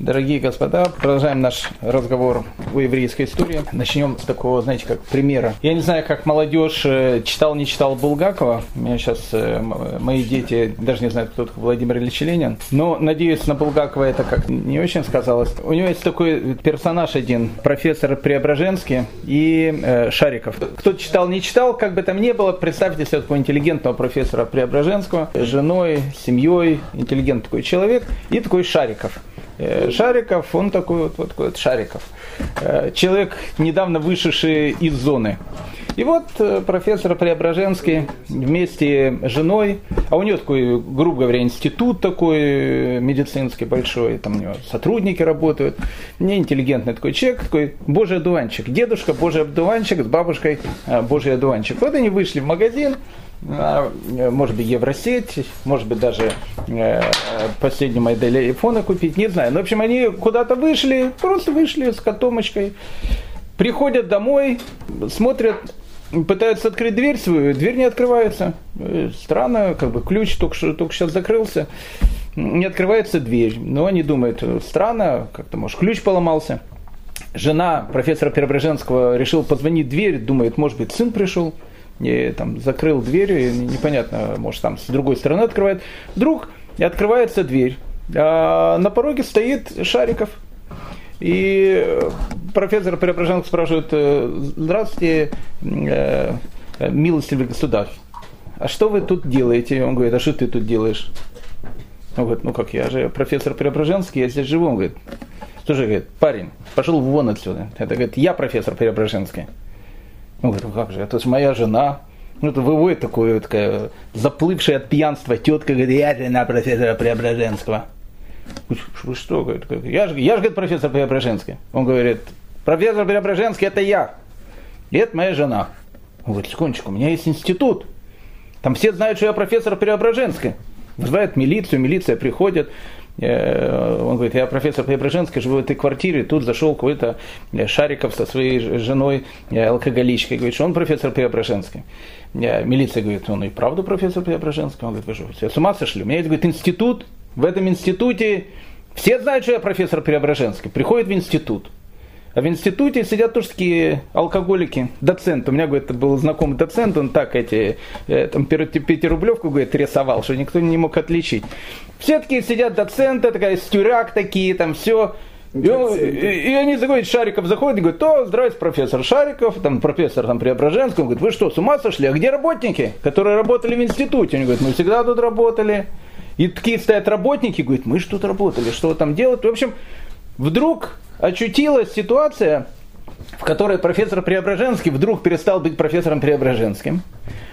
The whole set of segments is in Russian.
Дорогие господа, продолжаем наш разговор о еврейской истории. Начнем с такого, знаете, как примера. Я не знаю, как молодежь э, читал, не читал Булгакова. У меня сейчас э, мои дети даже не знают, кто такой Владимир Ильич Ленин. Но, надеюсь, на Булгакова это как не очень сказалось. У него есть такой персонаж один, профессор Преображенский и э, Шариков. Кто читал, не читал, как бы там ни было, представьте себе такого интеллигентного профессора Преображенского, женой, семьей, интеллигентный такой человек, и такой Шариков. Э, Шариков, он такой вот, вот такой вот Шариков. Э, человек, недавно вышедший из зоны. И вот э, профессор Преображенский вместе с женой, а у него такой, грубо говоря, институт такой медицинский большой, там у него сотрудники работают, не интеллигентный такой человек, такой божий одуванчик. Дедушка божий одуванчик с бабушкой божий одуванчик. Вот они вышли в магазин, может быть, Евросеть, может быть, даже э, последнюю модель айфона купить, не знаю. Но, в общем, они куда-то вышли, просто вышли с котомочкой, приходят домой, смотрят, пытаются открыть дверь свою, дверь не открывается. Э, странно, как бы ключ только, что, только сейчас закрылся, не открывается дверь. Но они думают, странно, как-то, может, ключ поломался. Жена профессора Преображенского решила позвонить в дверь, думает, может быть, сын пришел не, там, закрыл дверь, и непонятно, может, там с другой стороны открывает. Вдруг открывается дверь, а на пороге стоит Шариков. И профессор Преображенко спрашивает, «Э, здравствуйте, э, милостивый государь, а что вы тут делаете? Он говорит, а что ты тут делаешь? Он говорит, ну как, я же профессор Преображенский, я здесь живу. Он говорит, слушай, говорит, парень, пошел вон отсюда. Это говорит, я профессор Преображенский. Ну, говорю, как же, это же моя жена. Ну, это выводит такое, такая заплывшая от пьянства тетка, говорит, я жена профессора Преображенского. Вы что, говорит, я же, я же говорит, профессор Преображенский. Он говорит, профессор Преображенский, это я. И это моя жена. Он говорит, секундочку, у меня есть институт. Там все знают, что я профессор Преображенский. Вызывает милицию, милиция приходит. Э, он говорит, я профессор Преображенский, живу в этой квартире, тут зашел какой-то э, Шариков со своей женой, э, алкоголичкой, говорит, что он профессор Преображенский. Милиция говорит, он и правда профессор Преображенский? Он говорит, вы что, все с ума сошли? У меня есть, говорит, институт, в этом институте все знают, что я профессор Преображенский. Приходит в институт. А в институте сидят тоже такие алкоголики, доценты. У меня, говорит, был знакомый доцент, он так эти, э, там, пятирублевку, говорит, рисовал, что никто не мог отличить. Все такие сидят доценты, такая стюряк такие, там все. И, он, и, и они заходят, Шариков заходит и говорит, о, здравствуйте, профессор Шариков, там профессор там, Преображенский, он говорит, вы что, с ума сошли, а где работники, которые работали в институте? Они говорят, мы всегда тут работали. И такие стоят работники, говорят, мы же тут работали, что там делать? В общем, вдруг очутилась ситуация, в которой профессор Преображенский вдруг перестал быть профессором Преображенским,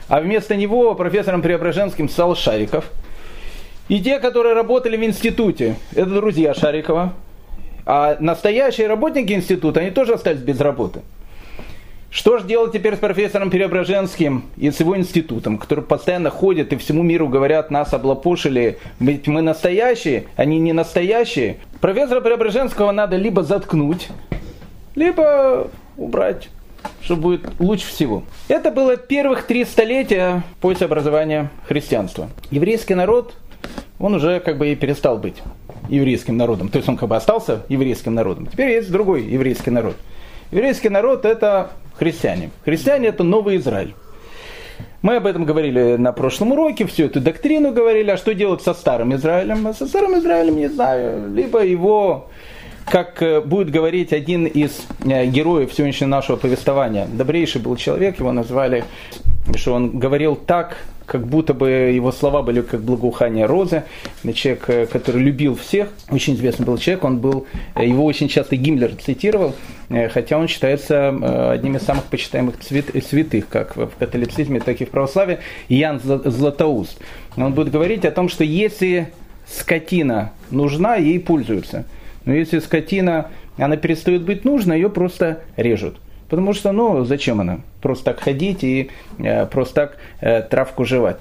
а вместо него профессором Преображенским стал Шариков. И те, которые работали в институте, это друзья Шарикова, а настоящие работники института, они тоже остались без работы. Что же делать теперь с профессором Преображенским и с его институтом, который постоянно ходит и всему миру говорят, нас облапошили, ведь мы настоящие, они не настоящие. Профессора Преображенского надо либо заткнуть, либо убрать, что будет лучше всего. Это было первых три столетия после образования христианства. Еврейский народ, он уже как бы и перестал быть еврейским народом. То есть он как бы остался еврейским народом. Теперь есть другой еврейский народ. Еврейский народ это христиане. Христиане это новый Израиль. Мы об этом говорили на прошлом уроке, всю эту доктрину говорили, а что делать со старым Израилем? А со старым Израилем не знаю, либо его, как э, будет говорить один из э, героев сегодняшнего нашего повествования, добрейший был человек, его назвали, что он говорил так, как будто бы его слова были как благоухание розы. Человек, э, который любил всех, очень известный был человек, он был, э, его очень часто Гиммлер цитировал, э, хотя он считается одним из самых почитаемых святых, как в католицизме, так и в православии, Ян Златоуст. Он будет говорить о том, что если скотина нужна, ей пользуются. Но если скотина, она перестает быть нужна, ее просто режут. Потому что, ну, зачем она? Просто так ходить и э, просто так э, травку жевать.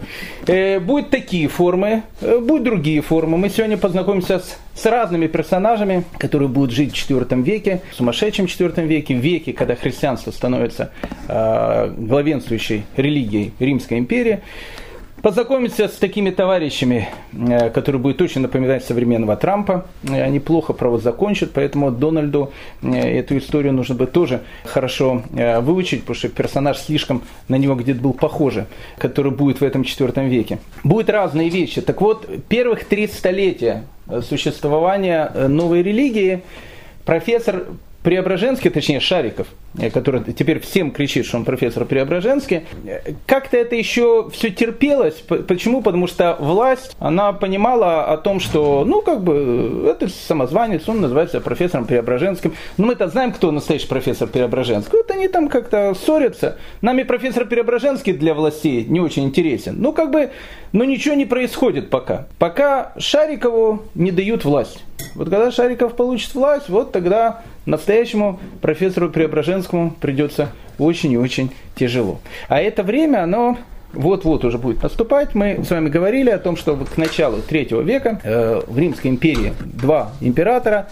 Э, будут такие формы, э, будут другие формы. Мы сегодня познакомимся с, с разными персонажами, которые будут жить в IV веке, в сумасшедшем IV веке, в веке, когда христианство становится э, главенствующей религией Римской империи. Познакомиться с такими товарищами, э, которые будут очень напоминать современного Трампа. Э, они плохо право закончат, поэтому Дональду эту историю нужно бы тоже хорошо выучить, потому что персонаж слишком на него где-то был похожий, который будет в этом четвертом веке. Будут разные вещи. Так вот, первых три столетия существования новой религии профессор Преображенский, точнее Шариков, э, который теперь всем кричит, что он профессор Преображенский, как-то это еще все терпелось. Почему? Потому что власть, она понимала о том, что, ну, как бы, это самозванец, он называется профессором Преображенским. Но мы-то знаем, кто настоящий профессор Преображенский. Вот они там как-то ссорятся. Нами профессор Преображенский для властей не очень интересен. Ну, как бы, но ничего не происходит пока. Пока Шарикову не дают власть. Вот когда Шариков получит власть, вот тогда настоящему профессору Преображенскому придется очень и очень тяжело. А это время, оно вот-вот уже будет наступать. Мы с вами говорили о том, что к началу третьего века э, в Римской империи два императора,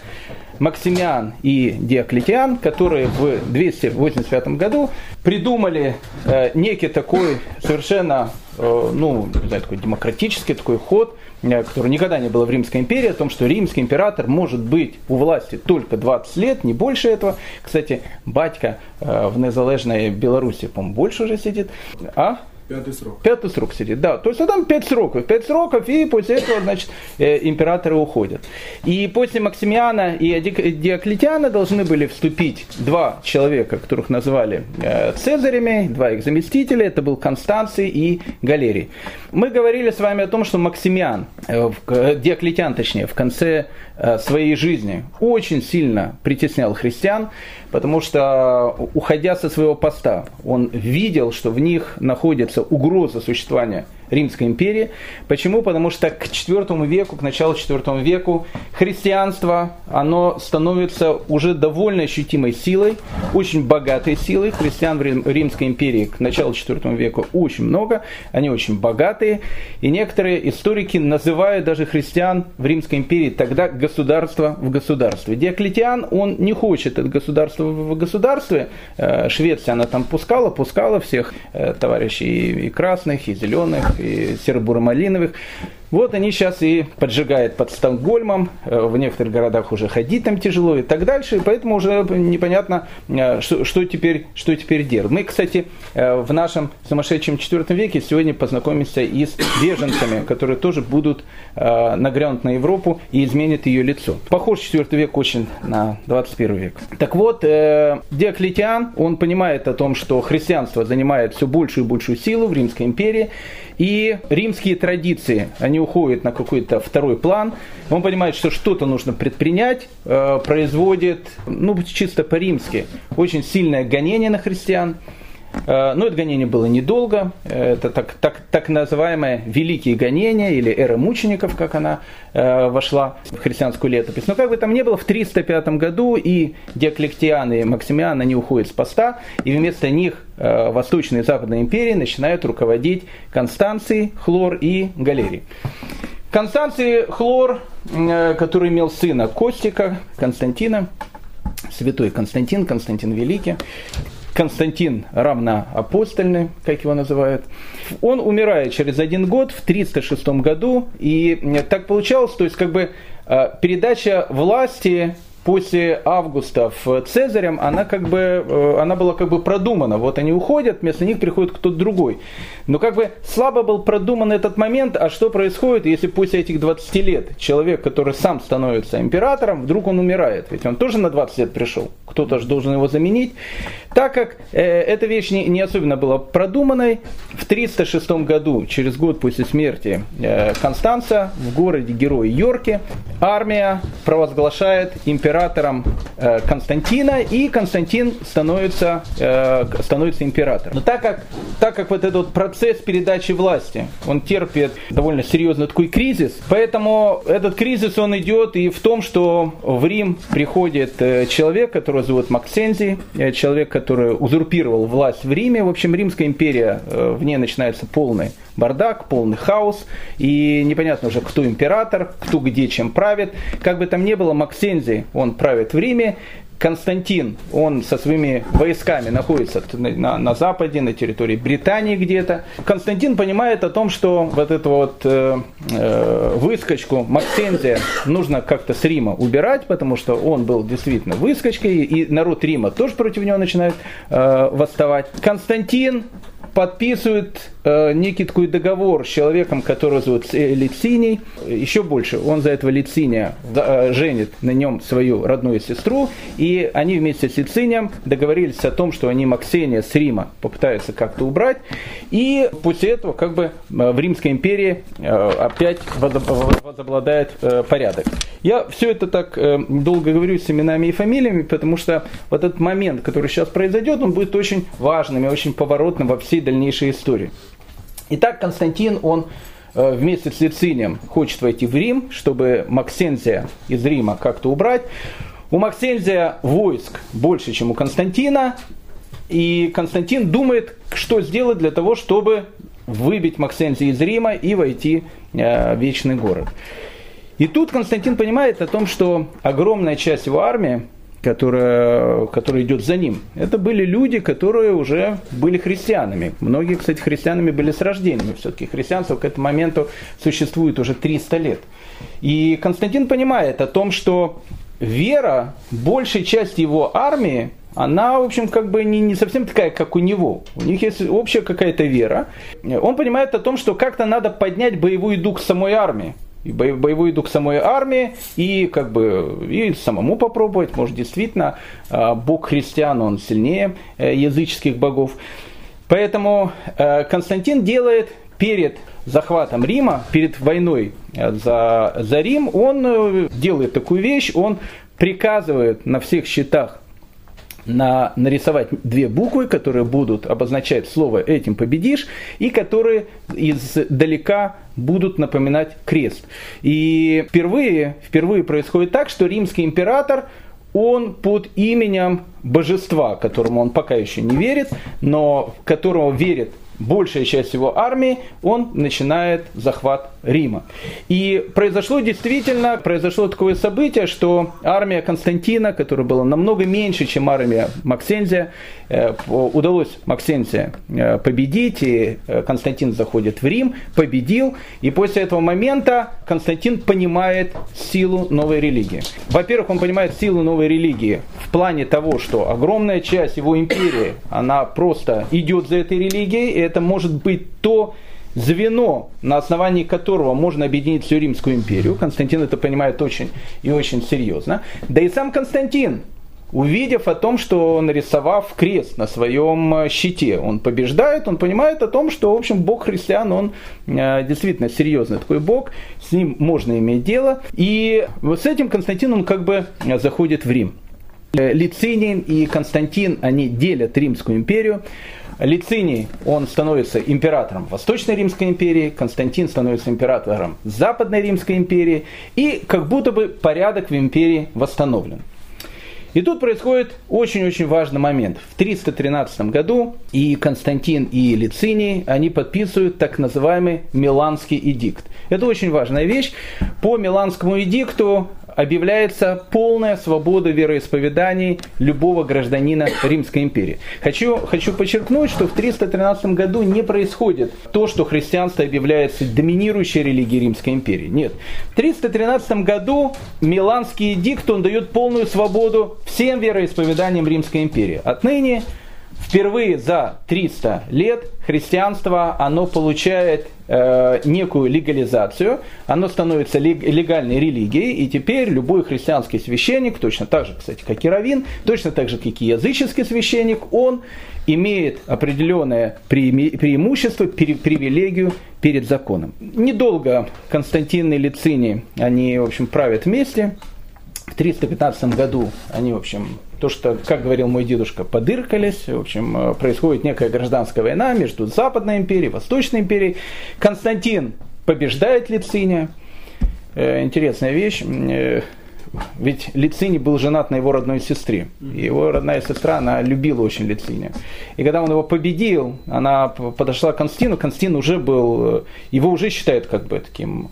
Максимиан и Диоклетиан, которые в 285 году придумали э, некий такой совершенно, э, ну, не знаю, такой демократический такой ход, э, который никогда не было в Римской империи, о том, что римский император может быть у власти только 20 лет, не больше этого. Кстати, батька э, в незалежной Беларуси, по-моему, больше уже сидит. А? Пятый срок. Пятый срок сидит, да. То есть а там пять сроков. Пять сроков, и после этого, значит, э, императоры уходят. И после Максимиана и Диоклетиана должны были вступить два человека, которых назвали э, Цезарями, два их заместителя. Это был Констанций и Галерий. Мы говорили с вами о том, что Максимиан, э, Диоклетиан точнее, в конце своей жизни очень сильно притеснял христиан, потому что, уходя со своего поста, он видел, что в них находится угроза существования Римской империи. Почему? Потому что к IV веку, к началу IV веку христианство, оно становится уже довольно ощутимой силой, очень богатой силой. Христиан в Римской империи к началу IV века очень много, они очень богатые. И некоторые историки называют даже христиан в Римской империи тогда государство в государстве. Диоклетиан, он не хочет это государство в государстве. Э, Швеция, она там пускала, пускала всех э, товарищей и красных, и зеленых, и серо-буро-малиновых. Вот они сейчас и поджигают под Стокгольмом, э, в некоторых городах уже ходить там тяжело и так дальше, поэтому уже непонятно, э, что, что, теперь, что теперь делать. Мы, кстати, э, в нашем сумасшедшем IV веке сегодня познакомимся и с беженцами, которые тоже будут нагрянут на Европу и изменят ее лицо. Похож IV век очень на 21 век. Так вот, Диоклетиан, он понимает о том, что христианство занимает все большую и большую силу в Римской империи, и римские традиции, они уходят на какой-то второй план. Он понимает, что что-то нужно предпринять, э, производит, ну, чисто по-римски, очень сильное гонение на христиан. Э, но это гонение было недолго. Это так, так, так называемое «Великие гонения» или «Эра мучеников», как она э, вошла в христианскую летопись. Но как бы там ни было, в 305 году и Диоклетиан, и Максимиан, они уходят с поста, и вместо них э, Восточные и Западные империи начинают руководить Констанций, Хлор и Галерий. Констанций Хлор, который имел сына Костика, Константина, святой Константин, Константин Великий, Константин равноапостольный, как его называют. Он умирает через один год, в 306 году, и так получалось, то есть как бы э, передача власти после Августа в Цезарем, она как бы, э, она была как бы продумана. Вот они уходят, вместо них приходит кто-то другой. Но как бы слабо был продуман этот момент, а что происходит, если после этих 20 лет человек, который сам становится императором, вдруг он умирает? Ведь он тоже на 20 лет пришел, кто-то же должен его заменить. Так как э, эта вещь не, не особенно была продуманной, в 306 году, через год после смерти э, Констанца, в городе Герой Йорке, армия провозглашает императора императором э, Константина, и Константин становится, э, становится императором. Но так как, так как вот этот процесс передачи власти, он терпит довольно серьезный такой кризис, поэтому этот кризис, он идет и в том, что в Рим приходит э, человек, которого зовут Максензий, человек, который узурпировал власть в Риме. В общем, Римская империя, в ней начинается полный бардак, полный хаос, и непонятно уже, кто император, кто где чем правит. Как бы там ни было, Максензий, он правит в Риме, Константин, он со своими войсками находится на, на западе, на территории Британии где-то. Константин понимает о том, что вот эту вот э, э, выскочку Максензия нужно как-то с Рима убирать, потому что он был действительно выскочкой, и народ Рима тоже против него начинает э, восставать. Константин подписывает некий такой договор с человеком, которого зовут Лициний. Еще больше, он за этого Лициния э, женит на нем свою родную сестру. И они вместе с Лицинием договорились о том, что они Максения с Рима попытаются как-то убрать. И после этого как бы э, в Римской империи э, опять возобладает э, порядок. Я все это так э, долго говорю с именами и фамилиями, потому что вот этот момент, который сейчас произойдет, он будет очень важным и очень поворотным во всей дальнейшей истории. Итак, Константин, он э, вместе с Лицинием хочет войти в Рим, чтобы Максензия из Рима как-то убрать. У Максензия войск больше, чем у Константина, и Константин думает, что сделать для того, чтобы выбить Максензия из Рима и войти э, в Вечный город. И тут Константин понимает о том, что огромная часть его армии которая, которая идет за ним. Это были люди, которые уже были христианами. Многие, кстати, христианами были с рождения. Все-таки христианство к этому моменту существует уже 300 лет. И Константин понимает о том, что вера большей части его армии, она, в общем, как бы не, не совсем такая, как у него. У них есть общая какая-то вера. Он понимает о том, что как-то надо поднять боевой дух самой армии и боевой дух самой армии, и как бы и самому попробовать, может действительно а, бог христиан, он сильнее э, языческих богов. Поэтому э, Константин делает перед захватом Рима, перед войной э, за, за Рим, он делает такую вещь, он приказывает на всех счетах на, нарисовать две буквы, которые будут обозначать слово «этим победишь», и которые издалека будут напоминать крест. И впервые, впервые происходит так, что римский император он под именем божества, которому он пока еще не верит, но которого верит большая часть его армии, он начинает захват Рима. И произошло действительно, произошло такое событие, что армия Константина, которая была намного меньше, чем армия Максензия, э, удалось Максензия э, победить, и э, Константин заходит в Рим, победил, и после этого момента Константин понимает силу новой религии. Во-первых, он понимает силу новой религии в плане того, что огромная часть его империи, она просто идет за этой религией, это может быть то, звено, на основании которого можно объединить всю Римскую империю. Константин это понимает очень и очень серьезно. Да и сам Константин, увидев о том, что нарисовав крест на своем э, щите, он побеждает, он понимает о том, что, в общем, бог христиан, он э, действительно серьезный такой бог, с ним можно иметь дело. И вот с этим Константин, он как бы заходит в Рим. Э, Лициний и Константин, они делят Римскую империю. Лициний, он становится императором Восточной Римской империи, Константин становится императором Западной Римской империи, и как будто бы порядок в империи восстановлен. И тут происходит очень-очень важный момент. В 313 году и Константин, и Лициний, они подписывают так называемый Миланский эдикт. Это очень важная вещь. По Миланскому эдикту объявляется полная свобода вероисповеданий любого гражданина Римской империи. Хочу, хочу подчеркнуть, что в 313 году не происходит то, что христианство объявляется доминирующей религией Римской империи. Нет. В 313 году Миланский эдикт, он дает полную свободу всем вероисповеданиям Римской империи. Отныне впервые за 300 лет христианство, оно получает э, некую легализацию, оно становится легальной религией, и теперь любой христианский священник, точно так же, кстати, как и раввин, точно так же, как и языческий священник, он имеет определенное преимущество, привилегию перед законом. Недолго Константин и Лициний, они, в общем, правят вместе, в 315 году они, в общем, то, что, как говорил мой дедушка, подыркались, в общем, э, происходит некая гражданская война между Западной империей, Восточной империей. Константин побеждает Лициния. Э, интересная вещь. Э, ведь Лициний был женат на его родной сестре. Его родная сестра, она любила очень Лициния. И когда он его победил, она подошла к Константину. Константин уже был, его уже считают как бы таким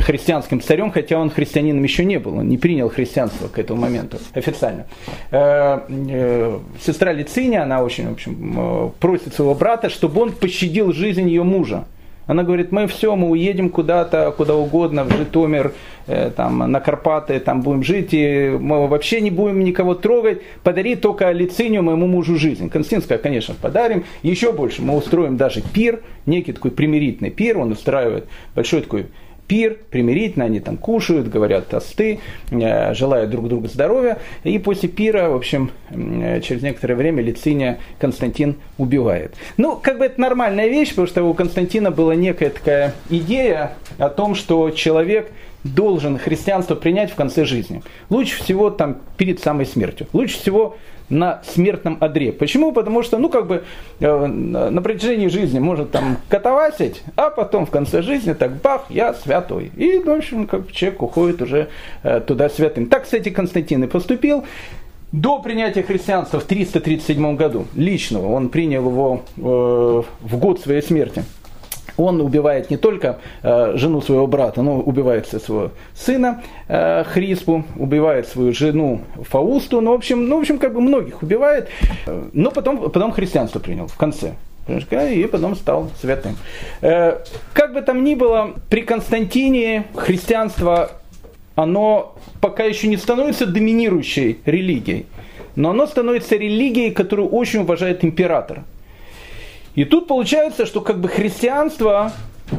христианским царем, хотя он христианином еще не был. Он не принял христианство к этому моменту официально. Э, э, сестра Лициния, она очень, в общем, э, просит своего брата, чтобы он пощадил жизнь ее мужа. Она говорит, мы все, мы уедем куда-то, куда угодно, в Житомир, э, там, на Карпаты, там будем жить, и мы вообще не будем никого трогать, подари только лицинию моему мужу жизнь. Константин сказал, конечно, подарим, еще больше, мы устроим даже пир, некий такой примирительный пир, он устраивает большой такой пир, примирительно, они там кушают, говорят тосты, э, желают друг другу здоровья. И после пира, в общем, э, через некоторое время Лициния Константин убивает. Ну, как бы это нормальная вещь, потому что у Константина была некая такая идея о том, что человек должен христианство принять в конце жизни. Лучше всего там перед самой смертью. Лучше всего на смертном одре. Почему? Потому что, ну, как бы э, на протяжении жизни может там катавасить, а потом в конце жизни так бах, я святой. И, в общем, как человек уходит уже э, туда святым. Так, кстати, Константин и поступил. До принятия христианства в 337 году, личного, он принял его э, в год своей смерти он убивает не только э, жену своего брата, но убивает своего сына э, Хриспу, убивает свою жену Фаусту, ну, в общем, ну, в общем, как бы многих убивает, но потом, потом христианство принял в конце. И потом стал святым. Э, как бы там ни было, при Константине христианство, оно пока еще не становится доминирующей религией, но оно становится религией, которую очень уважает император – и тут получается, что как бы христианство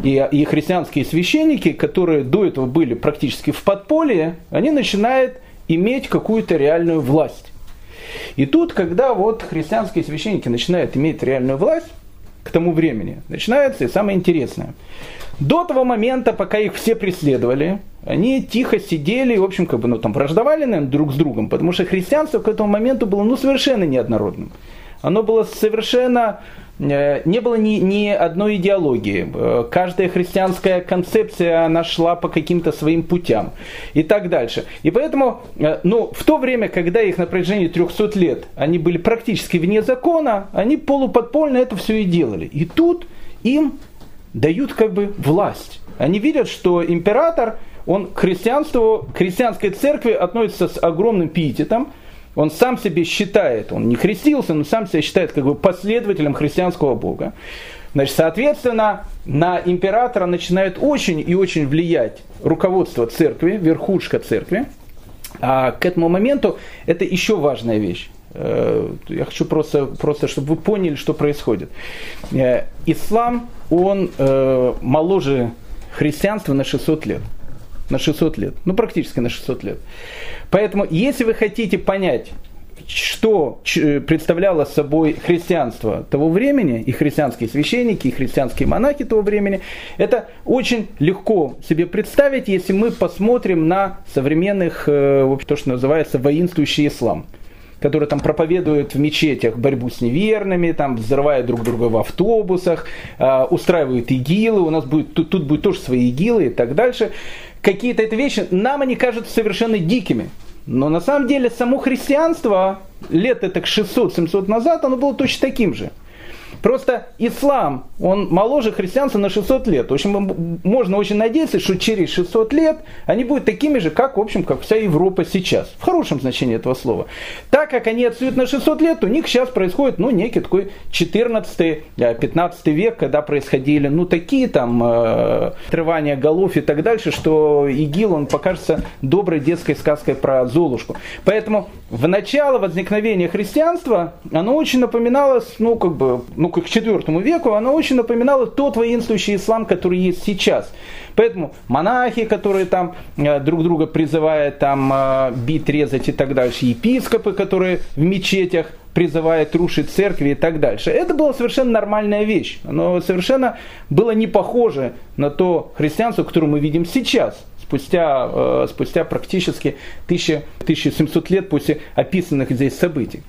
и, и христианские священники, которые до этого были практически в подполье, они начинают иметь какую-то реальную власть. И тут, когда вот христианские священники начинают иметь реальную власть, к тому времени, начинается и самое интересное. До того момента, пока их все преследовали, они тихо сидели в общем, как бы, ну, там, враждовали, наверное, друг с другом, потому что христианство к этому моменту было, ну, совершенно неоднородным. Оно было совершенно Э, не было ни, ни одной идеологии. Э, каждая христианская концепция нашла по каким-то своим путям и так дальше. И поэтому, э, ну, в то время, когда их на протяжении 300 лет, они были практически вне закона, они полуподпольно это все и делали. И тут им дают как бы власть. Они видят, что император, он к христианству, к христианской церкви относится с огромным пиететом, он сам себе считает, он не христился, но сам себя считает как бы последователем христианского бога. Значит, соответственно, на императора начинает очень и очень влиять руководство церкви, верхушка церкви. А к этому моменту это еще важная вещь. Э, я хочу просто, просто чтобы вы поняли, что происходит. Э, ислам, он э, моложе христианства на 600 лет на 600 лет. Ну, практически на 600 лет. Поэтому, если вы хотите понять, что представляло собой христианство того времени, и христианские священники, и христианские монахи того времени, это очень легко себе представить, если мы посмотрим на современных, э, то, что называется воинствующий ислам которые там проповедуют в мечетях борьбу с неверными, там взрывают друг друга в автобусах, э, устраивают игилы, у нас будет, тут, тут будет тоже свои игилы и так дальше какие-то эти вещи, нам они кажутся совершенно дикими. Но на самом деле само христианство лет это 600-700 назад, оно было точно таким же. Просто ислам, он моложе христианства на 600 лет. В общем, можно очень надеяться, что через 600 лет они будут такими же, как, в общем, как вся Европа сейчас. В хорошем значении этого слова. Так как они отстают на 600 лет, у них сейчас происходит, ну, некий такой 14-15 э, век, когда происходили, ну, такие там э, отрывания голов и так дальше, что ИГИЛ, он покажется доброй детской сказкой про Золушку. Поэтому в начало возникновения христианства оно очень напоминало, ну, как бы, ну, к IV веку, оно очень напоминало тот воинствующий ислам, который есть сейчас. Поэтому монахи, которые там э, друг друга призывают там э, бить, резать и так дальше, епископы, которые в мечетях призывают рушить церкви и так дальше. Это была совершенно нормальная вещь. Оно совершенно было не похоже на то христианство, которое мы видим сейчас спустя, э, спустя практически 1000, 1700 лет после описанных здесь событий.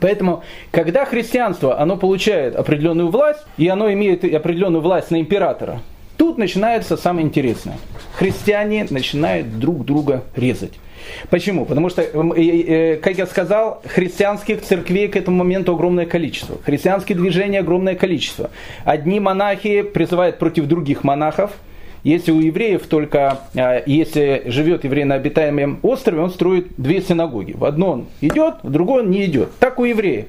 Поэтому, когда христианство, оно получает определенную власть, и оно имеет определенную власть на императора, тут начинается самое интересное. Христиане начинают друг друга резать. Почему? Потому что, как я сказал, христианских церквей к этому моменту огромное количество. Христианские движения огромное количество. Одни монахи призывают против других монахов. Если у евреев только, а, если живет еврей на обитаемом острове, он строит две синагоги. В одно он идет, в другое он не идет. Так у евреев.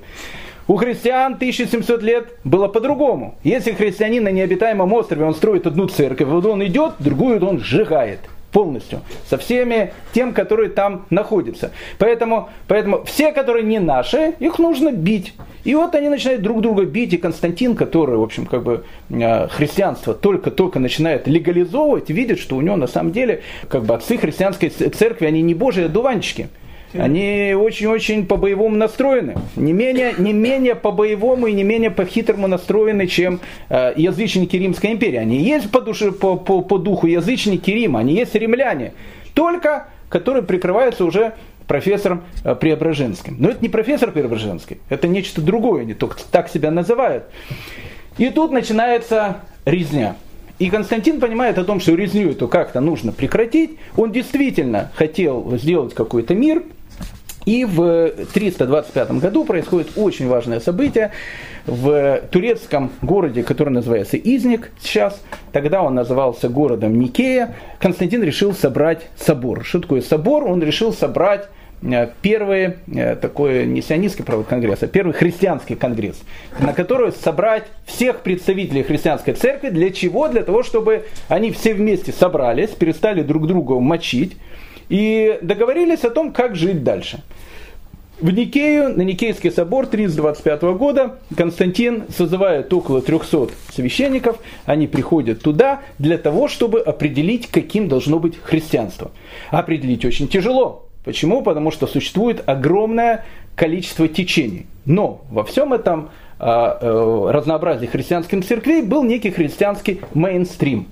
У христиан 1700 лет было по-другому. Если христианин на необитаемом острове, он строит одну церковь, вот он идет, другую он сжигает полностью, со всеми тем, которые там находятся. Поэтому, поэтому все, которые не наши, их нужно бить. И вот они начинают друг друга бить, и Константин, который, в общем, как бы э, христианство только-только начинает легализовывать, видит, что у него на самом деле, как бы отцы христианской церкви, они не божьи одуванчики. Они очень-очень по-боевому настроены. Не менее, не менее по-боевому и не менее по-хитрому настроены, чем э, язычники Римской империи. Они есть по, душе, по, по, по духу язычники Рима, они есть римляне. Только которые прикрываются уже профессором э, Преображенским. Но это не профессор Преображенский, это нечто другое, они только так себя называют. И тут начинается резня. И Константин понимает о том, что резню эту как-то нужно прекратить. Он действительно хотел сделать какой-то мир, и в 325 году происходит очень важное событие в турецком городе, который называется Изник сейчас. Тогда он назывался городом Никея. Константин решил собрать собор. Что такое собор? Он решил собрать э, первый э, такой не сионистский правый конгресс, а первый христианский конгресс, на который собрать всех представителей христианской церкви. Для чего? Для того, чтобы они все вместе собрались, перестали друг друга мочить, и договорились о том, как жить дальше. В Никею, на Никейский собор 325 года Константин созывает около 300 священников, они приходят туда для того, чтобы определить, каким должно быть христианство. Определить очень тяжело. Почему? Потому что существует огромное количество течений. Но во всем этом а, э, разнообразии христианских церквей был некий христианский мейнстрим.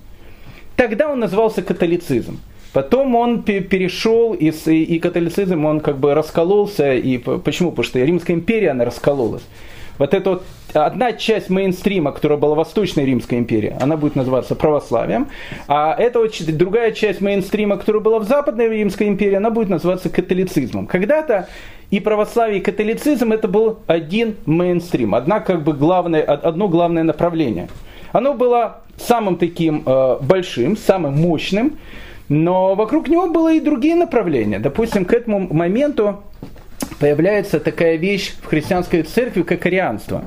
Тогда он назывался католицизм. Потом он перешел, из, и католицизм, он как бы раскололся. И почему? Потому что Римская империя, она раскололась. Вот эта вот одна часть мейнстрима, которая была Восточной Римской империи, она будет называться православием. А эта вот другая часть мейнстрима, которая была в Западной Римской империи, она будет называться католицизмом. Когда-то и православие, и католицизм это был один мейнстрим, одна как бы главное, одно главное направление. Оно было самым таким э, большим, самым мощным, но вокруг него было и другие направления. Допустим, к этому моменту появляется такая вещь в христианской церкви, как арианство.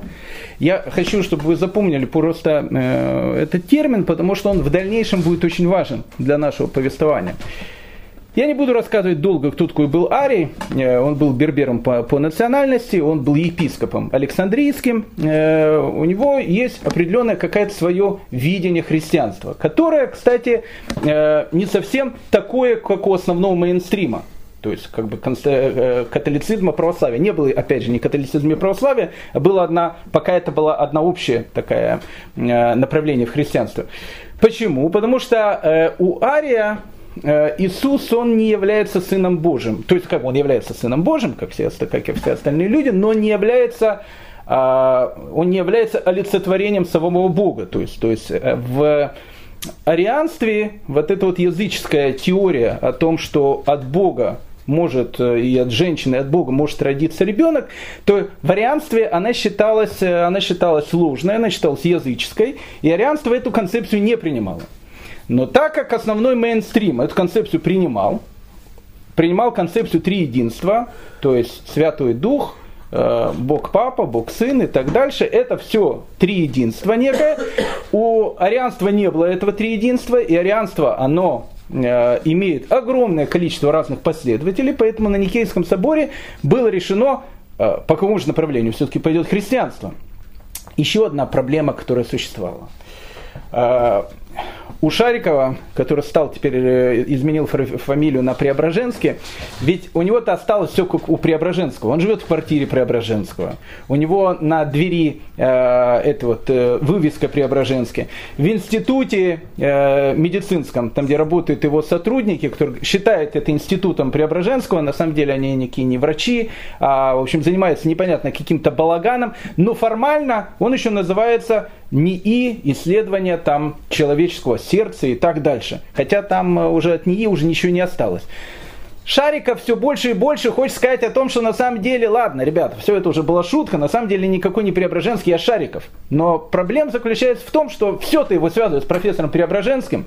Я хочу, чтобы вы запомнили просто э, этот термин, потому что он в дальнейшем будет очень важен для нашего повествования. Я не буду рассказывать долго, кто такой был Арий. Э, он был бербером по, по национальности, он был епископом Александрийским. Э, у него есть определенное какое-то свое видение христианства, которое, кстати, э, не совсем такое, как у основного мейнстрима. То есть, как бы католицизма, православия. Не было, опять же, ни католицизма, ни православия, а было одна, пока это было одна общее такое направление в христианстве. Почему? Потому что у Ария Иисус, он не является Сыном Божьим. То есть, как он является Сыном Божьим, как все, как и все остальные люди, но не является, а, он не является олицетворением самого Бога. То есть, то есть э, в арианстве вот эта вот языческая теория о том, что от Бога может э, и от женщины, и от Бога может родиться ребенок, то в арианстве она считалась, она считалась ложной, она считалась языческой, и арианство эту концепцию не принимало. Но так как основной мейнстрим эту концепцию принимал, принимал концепцию триединства, то есть Святой Дух, э, Бог Папа, Бог Сын и так дальше, это все триединство некое. У арианства не было этого триединства, и арианство, оно э, имеет огромное количество разных последователей, поэтому на Никейском соборе было решено, э, по какому же направлению все-таки пойдет христианство. Еще одна проблема, которая существовала у Шарикова, который стал теперь, э, изменил фамилию на Преображенске, ведь у него-то осталось все как у Преображенского. Он живет в квартире Преображенского. У него на двери э, это вот э, вывеска Преображенский. В институте э, медицинском, там где работают его сотрудники, которые считают это институтом Преображенского, на самом деле они никакие не врачи, а в общем занимаются непонятно каким-то балаганом, но формально он еще называется НИИ исследования там человеческого сердца и так дальше. Хотя там э, уже от НИИ уже ничего не осталось. Шариков все больше и больше хочет сказать о том, что на самом деле, ладно, ребята, все это уже была шутка, на самом деле никакой не Преображенский, а Шариков. Но проблема заключается в том, что все-то его связывает с профессором Преображенским.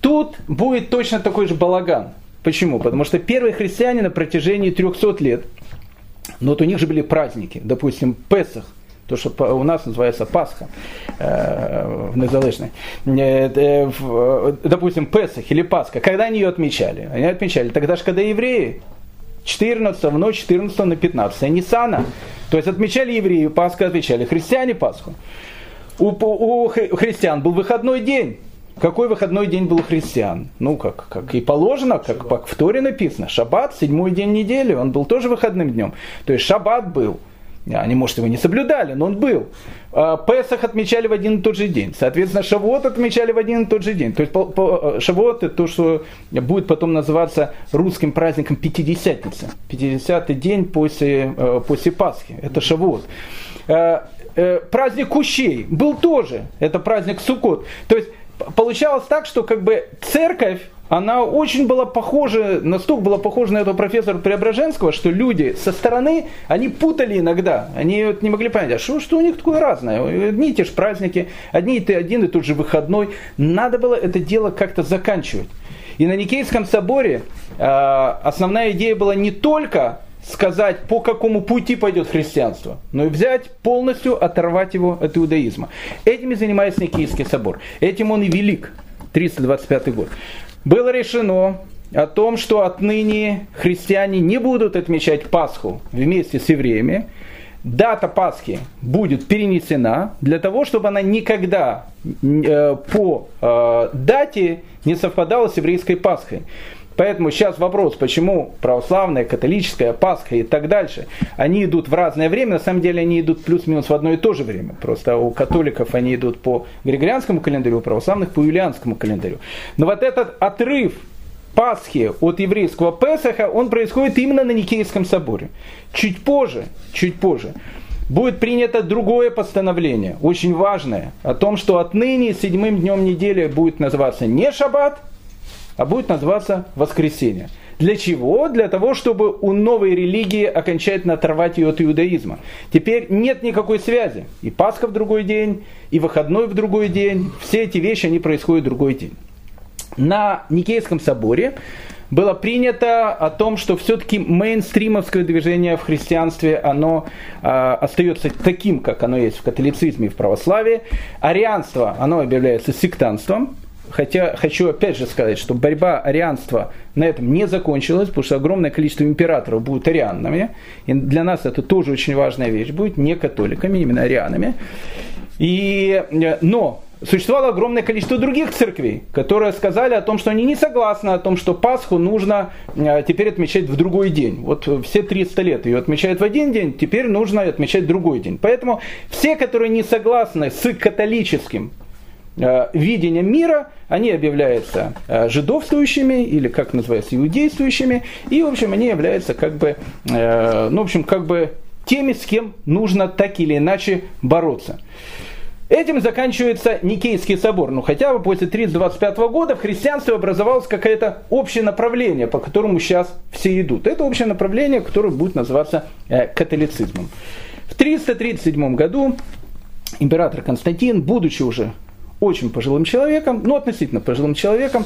Тут будет точно такой же балаган. Почему? Потому что первые христиане на протяжении 300 лет, ну вот у них же были праздники, допустим, Песах, то, что у нас называется Пасха э, в Незалежной. Э, э, допустим, Песах или Пасха, когда они ее отмечали? Они отмечали тогда же, когда евреи 14 в ночь 14 на 15 Нисана. То есть отмечали евреи Пасху, отмечали христиане Пасху. У, у христиан был выходной день. Какой выходной день был у христиан? Ну, как, как и положено, как, как в Торе написано. Шаббат, седьмой день недели, он был тоже выходным днем. То есть шаббат был. Они, может, его не соблюдали, но он был. А, Песах отмечали в один и тот же день. Соответственно, Шавуот отмечали в один и тот же день. То есть э, Шавуот это то, что будет потом называться русским праздником Пятидесятница. Пятидесятый день после, э, после Пасхи. Это Шавуот. Э, праздник Кущей был тоже. Это праздник Суккот. То есть получалось так, что как бы церковь она очень была похожа, настолько была похожа на этого профессора Преображенского, что люди со стороны, они путали иногда, они вот не могли понять, а что, что у них такое разное, одни и те же праздники, одни и, те, один и тот же выходной, надо было это дело как-то заканчивать. И на Никейском соборе э, основная идея была не только сказать, по какому пути пойдет христианство, но и взять полностью, оторвать его от иудаизма. Этим и занимается Никейский собор. Этим он и велик. 325 год было решено о том, что отныне христиане не будут отмечать Пасху вместе с евреями. Дата Пасхи будет перенесена для того, чтобы она никогда э, по э, дате не совпадала с еврейской Пасхой. Поэтому сейчас вопрос, почему православная, католическая, Пасха и так дальше, они идут в разное время, на самом деле они идут плюс-минус в одно и то же время. Просто у католиков они идут по григорианскому календарю, у православных по юлианскому календарю. Но вот этот отрыв Пасхи от еврейского Песаха, он происходит именно на Никейском соборе. Чуть позже, чуть позже, будет принято другое постановление, очень важное, о том, что отныне седьмым днем недели будет называться не шаббат, а будет называться воскресенье. Для чего? Для того, чтобы у новой религии окончательно оторвать ее от иудаизма. Теперь нет никакой связи. И Пасха в другой день, и выходной в другой день. Все эти вещи, они происходят в другой день. На Никейском соборе было принято о том, что все-таки мейнстримовское движение в христианстве, оно э, остается таким, как оно есть в католицизме и в православии. Арианство, оно объявляется сектантством, Хотя хочу опять же сказать, что борьба арианства на этом не закончилась, потому что огромное количество императоров будут арианами. И для нас это тоже очень важная вещь, будет не католиками, именно арианами. И, э, но существовало огромное количество других церквей, которые сказали о том, что они не согласны о том, что Пасху нужно э, теперь отмечать в другой день. Вот все 300 лет ее отмечают в один день, теперь нужно отмечать другой день. Поэтому все, которые не согласны с католическим Э, видением мира, они объявляются э, жидовствующими или, как называется, иудействующими, и, в общем, они являются как бы, э, ну, в общем, как бы теми, с кем нужно так или иначе бороться. Этим заканчивается Никейский собор. Ну, хотя бы после 325 года в христианстве образовалось какое-то общее направление, по которому сейчас все идут. Это общее направление, которое будет называться католицизмом. В 337 году император Константин, будучи уже очень пожилым человеком, ну относительно пожилым человеком,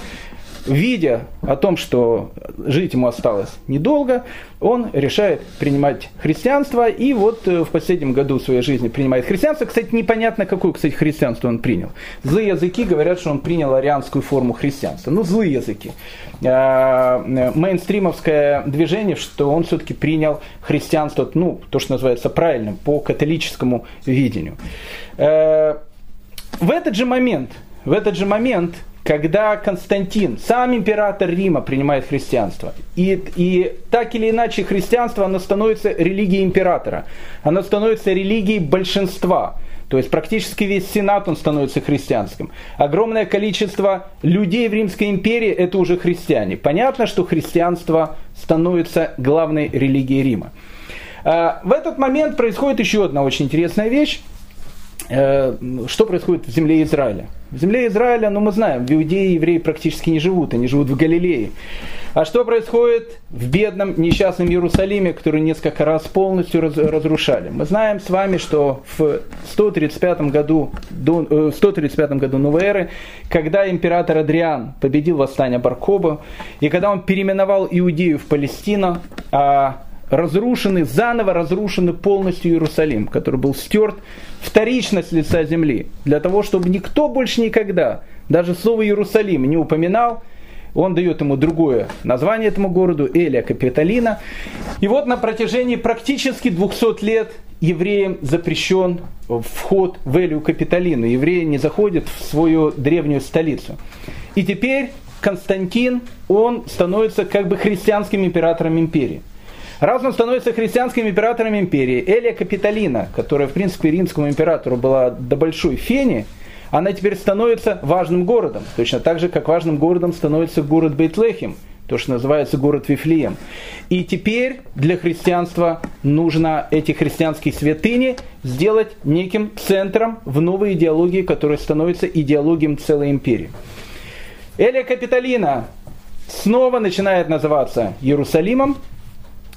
видя о том, что жить ему осталось недолго, он решает принимать христианство, и вот э, в последнем году своей жизни принимает христианство. Кстати, непонятно, какое, кстати, христианство он принял. Злые языки говорят, что он принял арианскую форму христианства. Ну, злые языки. А, э, мейнстримовское движение, что он все-таки принял христианство, ну, то, что называется правильным, по католическому видению. В этот же момент, в этот же момент, когда Константин, сам император Рима, принимает христианство, и, и так или иначе христианство, оно становится религией императора, оно становится религией большинства. То есть практически весь Сенат он становится христианским. Огромное количество людей в Римской империи это уже христиане. Понятно, что христианство становится главной религией Рима. А, в этот момент происходит еще одна очень интересная вещь. Э, что происходит в земле Израиля. В земле Израиля, ну мы знаем, в Иудее евреи практически не живут, они живут в Галилее. А что происходит в бедном, несчастном Иерусалиме, который несколько раз полностью раз, разрушали? Мы знаем с вами, что в 135 году, до, 135 э, году новой эры, когда император Адриан победил восстание Баркоба, и когда он переименовал Иудею в Палестину, а разрушены, заново разрушены полностью Иерусалим, который был стерт вторично с лица земли, для того, чтобы никто больше никогда даже слово Иерусалим не упоминал, он дает ему другое название этому городу, Элия Капитолина. И вот на протяжении практически 200 лет евреям запрещен вход в Элию Капитолину. Евреи не заходят в свою древнюю столицу. И теперь Константин, он становится как бы христианским императором империи. Раз он становится христианским императором империи, Элия Капитолина, которая, в принципе, римскому императору была до большой фени, она теперь становится важным городом. Точно так же, как важным городом становится город Бейтлехим, то, что называется город Вифлеем. И теперь для христианства нужно эти христианские святыни сделать неким центром в новой идеологии, которая становится идеологией целой империи. Элия Капитолина снова начинает называться Иерусалимом,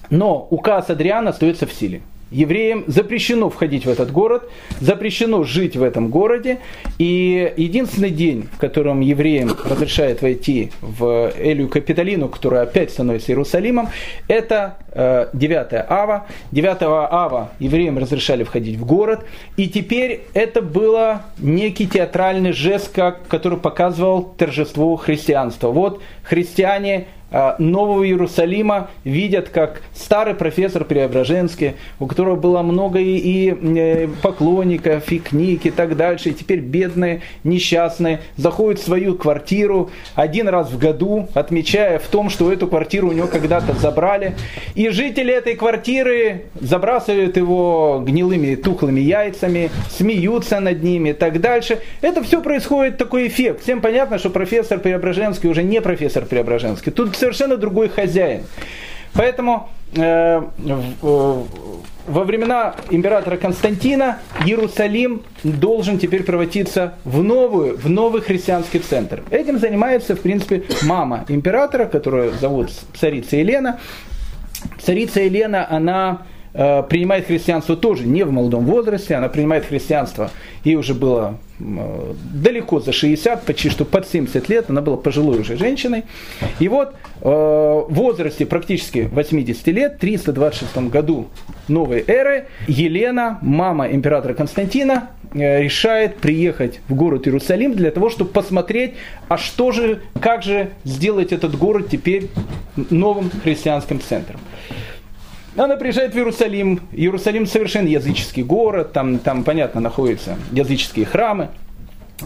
но указ Адриана остается в силе. Евреям запрещено входить в этот город, запрещено жить в этом городе. И единственный день, в котором евреям разрешают войти в Элию Капитолину, которая опять становится Иерусалимом, это 9 э, ава. 9 ава евреям разрешали входить в город. И теперь это было некий театральный жест, который показывал торжество христианства. Вот христиане Нового Иерусалима видят как старый профессор Преображенский, у которого было много и, и э, поклонников, и книг, и так дальше, и теперь бедные, несчастные, заходят в свою квартиру один раз в году, отмечая в том, что эту квартиру у него когда-то забрали, и жители этой квартиры забрасывают его гнилыми тухлыми яйцами, смеются над ними и так дальше. Это все происходит такой эффект. Всем понятно, что профессор Преображенский уже не профессор Преображенский. Тут совершенно другой хозяин. Поэтому э, э, во времена императора Константина Иерусалим должен теперь превратиться в новую, в новый христианский центр. Этим занимается, в принципе, мама императора, которую зовут царица Елена. Царица Елена, она Э, принимает христианство тоже не в молодом возрасте, она принимает христианство, ей уже было далеко за 60, почти что под 70 лет, она была пожилой уже женщиной. И вот э, в возрасте практически 80 лет, в 326 году новой эры, Елена, мама императора Константина, решает приехать в город Иерусалим для того, чтобы посмотреть, а что же, как же сделать этот город теперь новым христианским центром. Она приезжает в Иерусалим. Иерусалим совершенно языческий город, там, там понятно, находятся языческие храмы.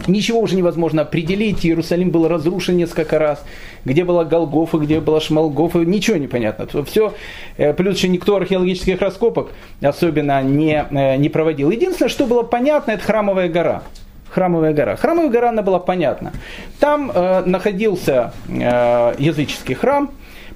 Ничего уже невозможно определить. Иерусалим был разрушен несколько раз. Где была Голгофа, где была Шмалгофа, ничего не понятно. Все, э, плюс еще никто археологических раскопок особенно не, э, не проводил. Единственное, что было понятно, это храмовая гора. Храмовая гора. Храмовая гора, она была понятна. Там э, находился э, языческий храм,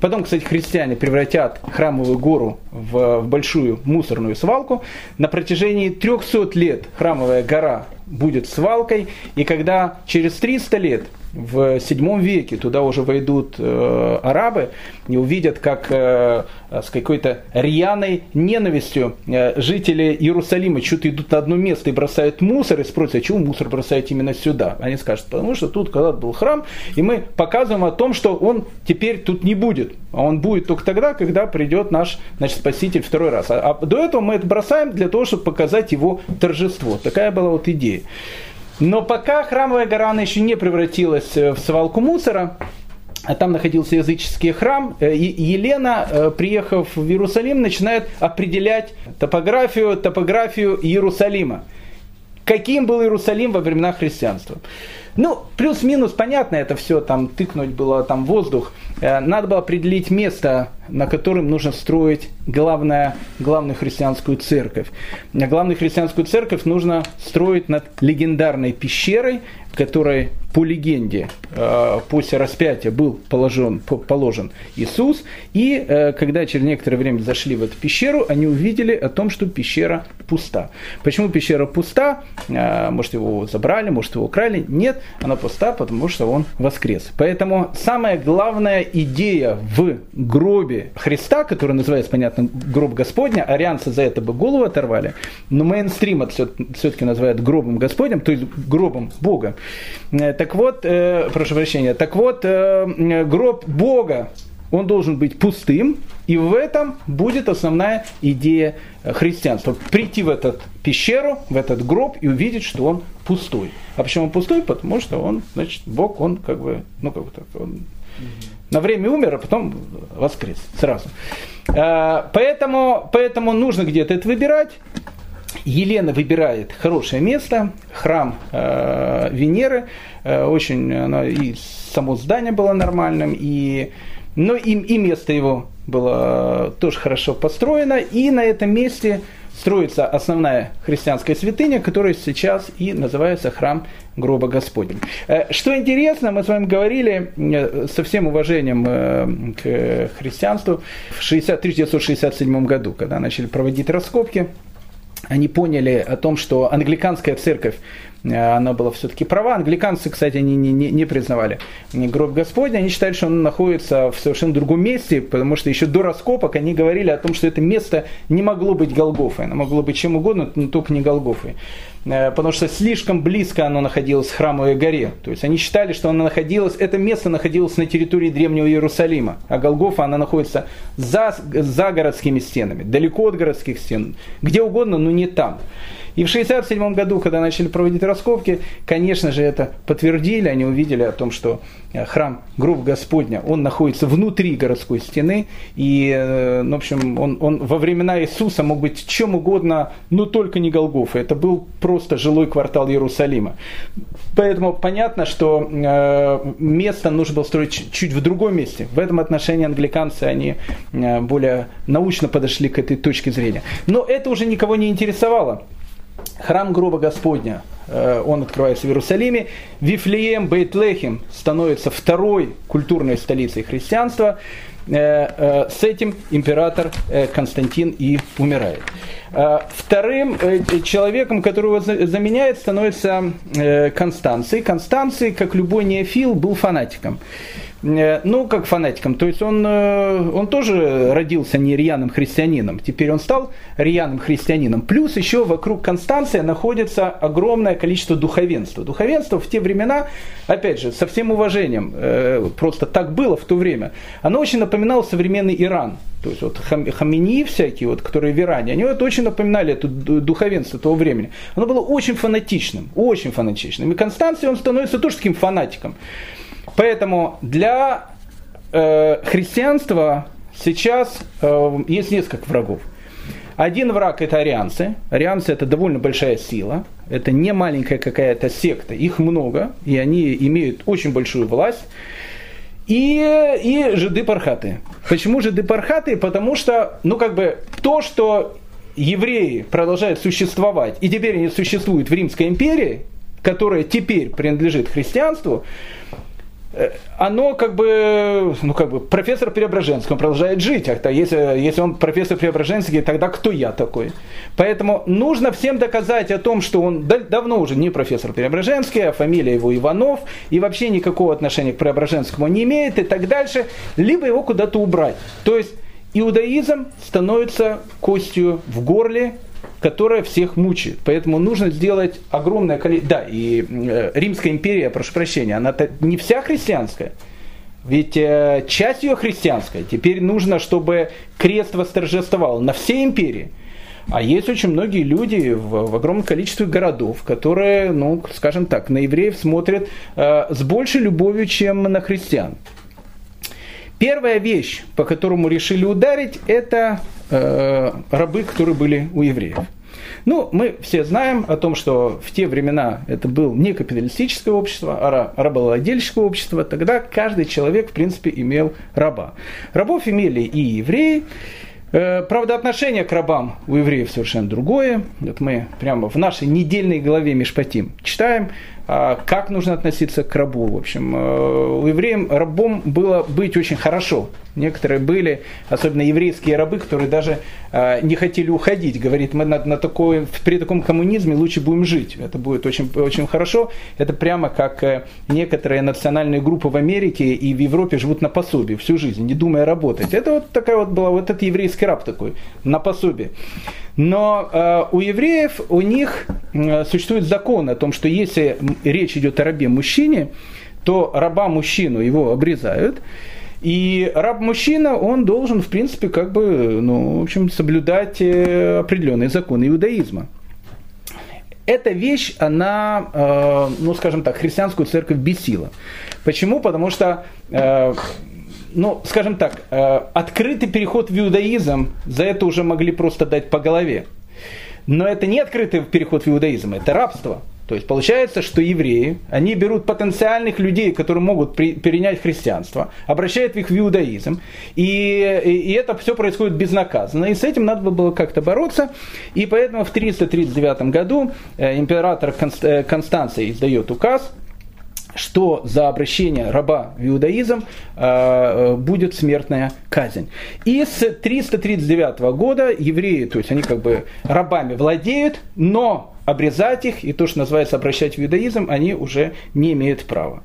Потом, кстати, христиане превратят храмовую гору в, в большую мусорную свалку. На протяжении 300 лет храмовая гора будет свалкой, и когда через 300 лет в 7 веке туда уже войдут э, арабы и увидят, как э, с какой-то рьяной ненавистью э, жители Иерусалима что-то идут на одно место и бросают мусор, и спросят, а чего мусор бросают именно сюда? Они скажут, потому что тут когда-то был храм, и мы показываем о том, что он теперь тут не будет, а он будет только тогда, когда придет наш значит, Спаситель второй раз. А, а до этого мы это бросаем для того, чтобы показать его торжество. Такая была вот идея. Но пока храмовая гора она еще не превратилась э, в свалку мусора, а там находился языческий храм, э, Елена, э, приехав в Иерусалим, начинает определять топографию, топографию Иерусалима. Каким был Иерусалим во времена христианства? Ну, плюс-минус, понятно, это все там тыкнуть было там воздух. Надо было определить место, на котором нужно строить главное, главную христианскую церковь. Главную христианскую церковь нужно строить над легендарной пещерой, которой по легенде э, после распятия был положен, положен Иисус. И э, когда через некоторое время зашли в эту пещеру, они увидели о том, что пещера пуста. Почему пещера пуста? Э, может, его забрали, может, его украли? Нет, она пуста, потому что он воскрес. Поэтому самая главная идея в гробе Христа, который называется, понятно, гроб Господня, арианцы за это бы голову оторвали, но мейнстрим это все-таки называют гробом Господним, то есть гробом Бога. Так вот, э, прошу прощения, так вот, э, гроб Бога, он должен быть пустым, и в этом будет основная идея христианства. Прийти в эту пещеру, в этот гроб и увидеть, что он пустой. А почему он пустой? Потому что он, значит, Бог, он как бы, ну как бы так, он на время умер, а потом воскрес сразу. Э, поэтому, поэтому нужно где-то это выбирать. Елена выбирает хорошее место, храм э, Венеры, э, очень оно, и само здание было нормальным, и, но и, и место его было тоже хорошо построено, и на этом месте строится основная христианская святыня, которая сейчас и называется храм гроба Господень. Э, что интересно, мы с вами говорили э, со всем уважением э, к христианству в 60, 1967 году, когда начали проводить раскопки они поняли о том, что англиканская церковь Э, она была все-таки права. Англиканцы, кстати, не, не, не признавали гроб Господня. Они считали, что он находится в совершенно другом месте, потому что еще до раскопок они говорили о том, что это место не могло быть Голгофой. Оно могло быть чем угодно, но только не Голгофой. Э, потому что слишком близко оно находилось к храмовой горе. То есть они считали, что оно находилось, это место находилось на территории Древнего Иерусалима. А Голгофа, она находится за, за городскими стенами, далеко от городских стен. Где угодно, но не там. И в 1967 году, когда начали проводить раскопки, конечно же, это подтвердили, они увидели о том, что э, храм Гроб Господня, он находится внутри городской стены, и, э, ну, в общем, он, он во времена Иисуса мог быть чем угодно, но только не Голгофа. Это был просто жилой квартал Иерусалима. Поэтому понятно, что э, место нужно было строить чуть в другом месте. В этом отношении англиканцы, они более научно подошли к этой точке зрения. Но это уже никого не интересовало храм гроба Господня, э, он открывается в Иерусалиме. Вифлеем, Бейтлехем становится второй культурной столицей христианства. Э, э, с этим император Константин и умирает. Вторым человеком, которого заменяет, становится Констанций. Констанций, как любой неофил, был фанатиком. Э, ну, как фанатиком. То есть он, э, он тоже родился не рьяным христианином. Теперь он стал рьяным христианином. Плюс еще вокруг Констанция находится огромное количество духовенства. Духовенство в те времена, опять же, со всем уважением, э, просто так было в то время, оно очень напоминало современный Иран. То есть вот хамини всякие, вот, которые в Иране, они вот очень напоминали это духовенство того времени. Оно было очень фанатичным, очень фанатичным. И Констанций, он становится тоже таким фанатиком. Поэтому для э, христианства сейчас э, есть несколько врагов. Один враг это арианцы. Арианцы это довольно большая сила. Это не маленькая какая-то секта. Их много, и они имеют очень большую власть. И, и жиды пархаты. Почему жиды пархаты? Потому что, ну как бы, то, что евреи продолжают существовать, и теперь они существуют в Римской империи, которая теперь принадлежит христианству, оно как бы, ну как бы, профессор Преображенский, он продолжает жить. А если, если он профессор Преображенский, тогда кто я такой? Поэтому нужно всем доказать о том, что он давно уже не профессор Преображенский, а фамилия его Иванов, и вообще никакого отношения к Преображенскому не имеет, и так дальше, либо его куда-то убрать. То есть иудаизм становится костью в горле которая всех мучает. Поэтому нужно сделать огромное количество... Да, и э, Римская империя, прошу прощения, она не вся христианская. Ведь э, часть ее христианская. Теперь нужно, чтобы крест восторжествовал на всей империи. А есть очень многие люди в, в огромном количестве городов, которые, ну, скажем так, на евреев смотрят э, с большей любовью, чем на христиан. Первая вещь, по которому решили ударить, это э, рабы, которые были у евреев. Ну, мы все знаем о том, что в те времена это было не капиталистическое общество, а рабовладельческое общество. Тогда каждый человек, в принципе, имел раба. Рабов имели и евреи, Э, правда, отношение к рабам у евреев совершенно другое. Вот мы прямо в нашей недельной главе Мишпатим читаем, как нужно относиться к рабу. В общем, э, у евреев рабом было быть очень хорошо. Некоторые были, особенно еврейские рабы, которые даже э, не хотели уходить. Говорит, мы на, на такой, при таком коммунизме лучше будем жить. Это будет очень, очень хорошо. Это прямо как э, некоторые национальные группы в Америке и в Европе живут на пособии всю жизнь, не думая работать. Это вот такая вот была, вот этот еврейский раб такой, на пособии. Но э, у евреев, у них э, существует закон о том, что если речь идет о рабе-мужчине, то раба-мужчину его обрезают, и раб-мужчина, он должен, в принципе, как бы, ну, в общем, соблюдать э, определенные законы иудаизма. Эта вещь, она, э, ну, скажем так, христианскую церковь бесила. Почему? Потому что э, ну, скажем так, открытый переход в иудаизм, за это уже могли просто дать по голове. Но это не открытый переход в иудаизм, это рабство. То есть получается, что евреи, они берут потенциальных людей, которые могут при, перенять христианство, обращают их в иудаизм, и, и, и это все происходит безнаказанно. И с этим надо было как-то бороться. И поэтому в 339 году э, император э, Констанций издает указ, что за обращение раба в иудаизм э, будет смертная казнь. И с 339 года евреи, то есть они как бы рабами владеют, но обрезать их и то, что называется обращать в иудаизм, они уже не имеют права.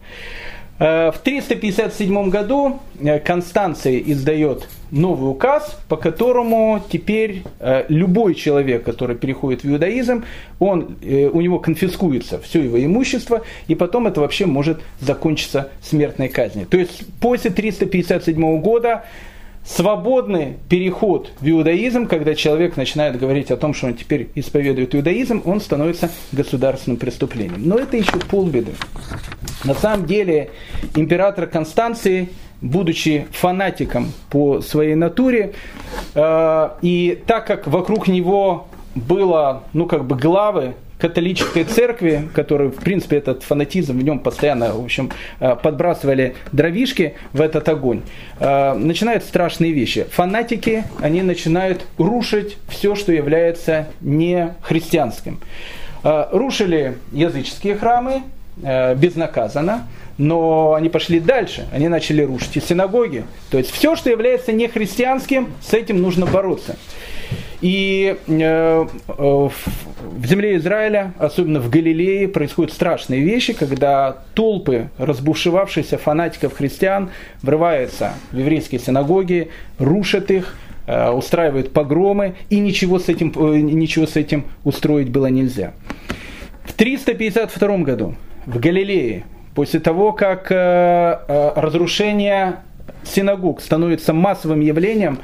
Э, в 357 году э, Констанция издает новый указ, по которому теперь э, любой человек, который переходит в иудаизм, он, у него конфискуется все его имущество, и потом это вообще может закончиться смертной казнью. То есть после 357 года свободный переход в иудаизм, когда человек начинает говорить о том, что он теперь исповедует иудаизм, он становится государственным преступлением. Но это еще полбеды. На самом деле император Констанции, будучи фанатиком по своей натуре, э, и так как вокруг него было, ну как бы главы католической церкви, которые, в принципе, этот фанатизм в нем постоянно, в общем, э, подбрасывали дровишки в этот огонь, э, начинают страшные вещи. Фанатики, они начинают рушить все, что является не христианским. Э, рушили языческие храмы безнаказанно, но они пошли дальше, они начали рушить и синагоги. То есть все, что является нехристианским, с этим нужно бороться. И э, в земле Израиля, особенно в Галилее, происходят страшные вещи, когда толпы разбушевавшихся фанатиков христиан врываются в еврейские синагоги, рушат их, э, устраивают погромы, и ничего с, этим, э, ничего с этим устроить было нельзя. В 352 году в Галилее, после того, как разрушение синагог становится массовым явлением,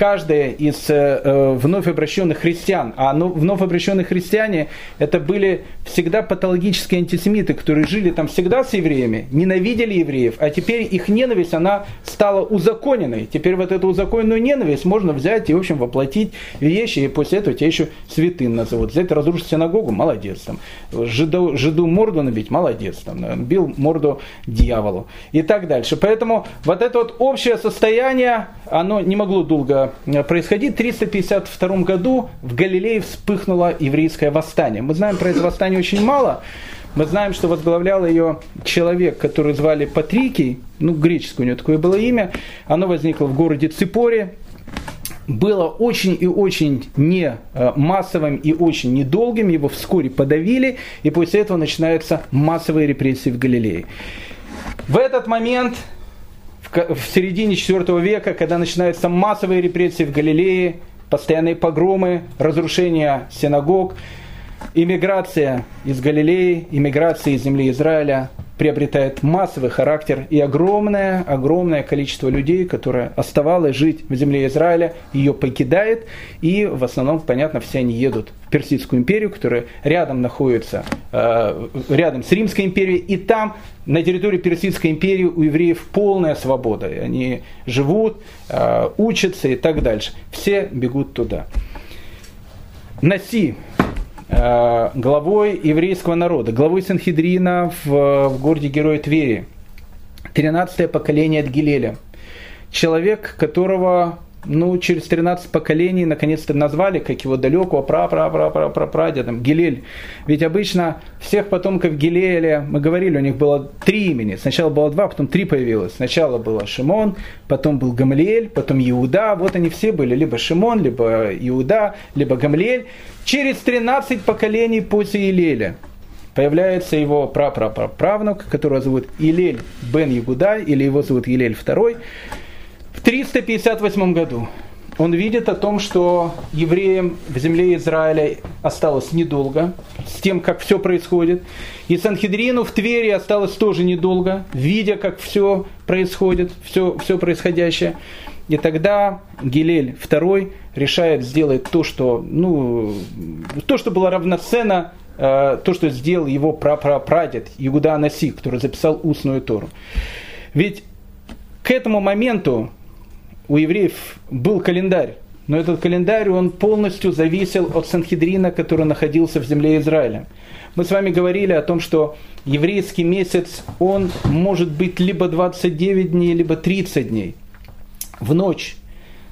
каждая из э, э, вновь обращенных христиан, а ну, вновь обращенные христиане это были всегда патологические антисемиты, которые жили там всегда с евреями, ненавидели евреев, а теперь их ненависть, она стала узаконенной. Теперь вот эту узаконенную ненависть можно взять и, в общем, воплотить вещи, и после этого тебя еще святым назовут. Взять, разрушить синагогу, молодец там. Жиду, жиду морду набить, молодец там. Бил морду дьяволу. И так дальше. Поэтому вот это вот общее состояние, оно не могло долго происходить. В 352 году в Галилее вспыхнуло еврейское восстание. Мы знаем про это восстание очень мало. Мы знаем, что возглавлял ее человек, который звали Патрикий, ну, греческое у него такое было имя. Оно возникло в городе Ципоре, было очень и очень не э, массовым и очень недолгим, его вскоре подавили, и после этого начинаются массовые репрессии в Галилее. В этот момент в середине IV века, когда начинаются массовые репрессии в Галилее, постоянные погромы, разрушение синагог, иммиграция из Галилеи, иммиграция из земли Израиля, приобретает массовый характер и огромное, огромное количество людей, которое оставалось жить в земле Израиля, ее покидает, и в основном, понятно, все они едут в Персидскую империю, которая рядом находится, э, рядом с Римской империей, и там, на территории Персидской империи, у евреев полная свобода, они живут, э, учатся и так дальше. Все бегут туда. Наси, главой еврейского народа, главой Санхедрина в, в городе Героя Твери. 13 поколение от Гилеля. Человек, которого ну, через 13 поколений наконец-то назвали, как его далекого пра пра пра пра пра прадедом Гилель. Ведь обычно всех потомков Гилеля, мы говорили, у них было три имени. Сначала было два, потом три появилось. Сначала было Шимон, потом был Гамлиэль, потом Иуда. Вот они все были, либо Шимон, либо Иуда, либо Гамлиэль. Через 13 поколений после Илеля появляется его прапраправнук, которого зовут Илель бен Ягуда, или его зовут Илель II. В 358 году он видит о том, что евреям в земле Израиля осталось недолго, с тем, как все происходит. И Санхедрину в Твери осталось тоже недолго, видя, как все происходит, все, все происходящее. И тогда Гилель II решает сделать то, что, ну, то, что было равноценно э, то, что сделал его прапрапрадед Игуда Анаси, который записал устную Тору. Ведь к этому моменту у евреев был календарь, но этот календарь, он полностью зависел от Санхедрина, который находился в земле Израиля. Мы с вами говорили о том, что еврейский месяц, он может быть либо 29 дней, либо 30 дней. В ночь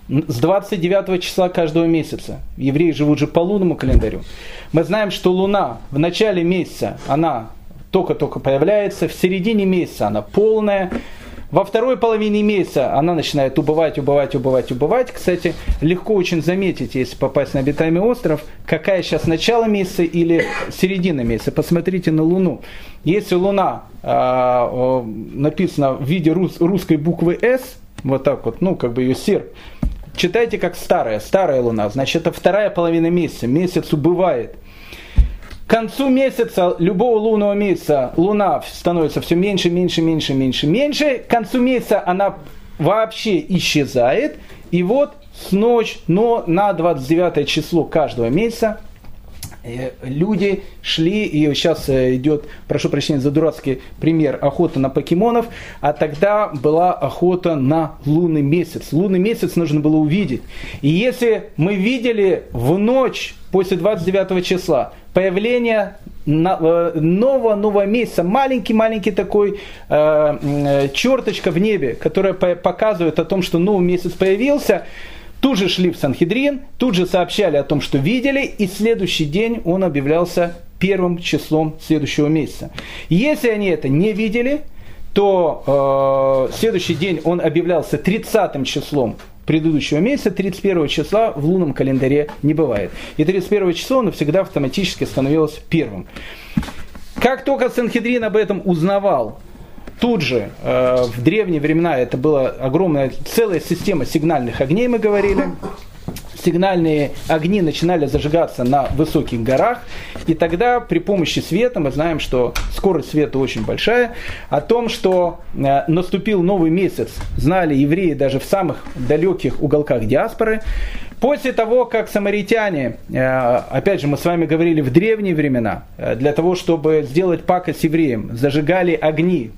с 29 числа каждого месяца. Евреи живут же по лунному календарю. Мы знаем, что луна в начале месяца, она только-только появляется, в середине месяца она полная, во второй половине месяца она начинает убывать, убывать, убывать, убывать. Кстати, легко очень заметить, если попасть на обитаемый остров, какая сейчас начало месяца или середина месяца. Посмотрите на Луну. Если Луна э, написана в виде рус, русской буквы «С», вот так вот, ну, как бы ее серп, читайте как старая, старая Луна, значит, это вторая половина месяца, месяц убывает – к концу месяца, любого лунного месяца, луна становится все меньше, меньше, меньше, меньше, меньше. К концу месяца она вообще исчезает. И вот с ночь, но на 29 число каждого месяца Э, люди шли, и сейчас э, идет, прошу прощения за дурацкий пример, охота на покемонов, а тогда была охота на лунный месяц. Лунный месяц нужно было увидеть. И если мы видели в ночь после 29 числа появление э, нового нового месяца, маленький-маленький такой э, черточка в небе, которая показывает о том, что новый месяц появился, Тут же шли в Санхедрин, тут же сообщали о том, что видели, и следующий день он объявлялся первым числом следующего месяца. Если они это не видели, то э, следующий день он объявлялся 30 числом предыдущего месяца, 31 числа в лунном календаре не бывает. И 31 число оно всегда автоматически становилось первым. Как только Санхедрин об этом узнавал, Тут же, э, в древние времена, это была огромная целая система сигнальных огней, мы говорили. Сигнальные огни начинали зажигаться на высоких горах, и тогда при помощи света, мы знаем, что скорость света очень большая, о том, что э, наступил новый месяц, знали евреи даже в самых далеких уголках диаспоры, После того, как самаритяне, э, опять же, мы с вами говорили в древние времена, э, для того, чтобы сделать пакость евреям, зажигали огни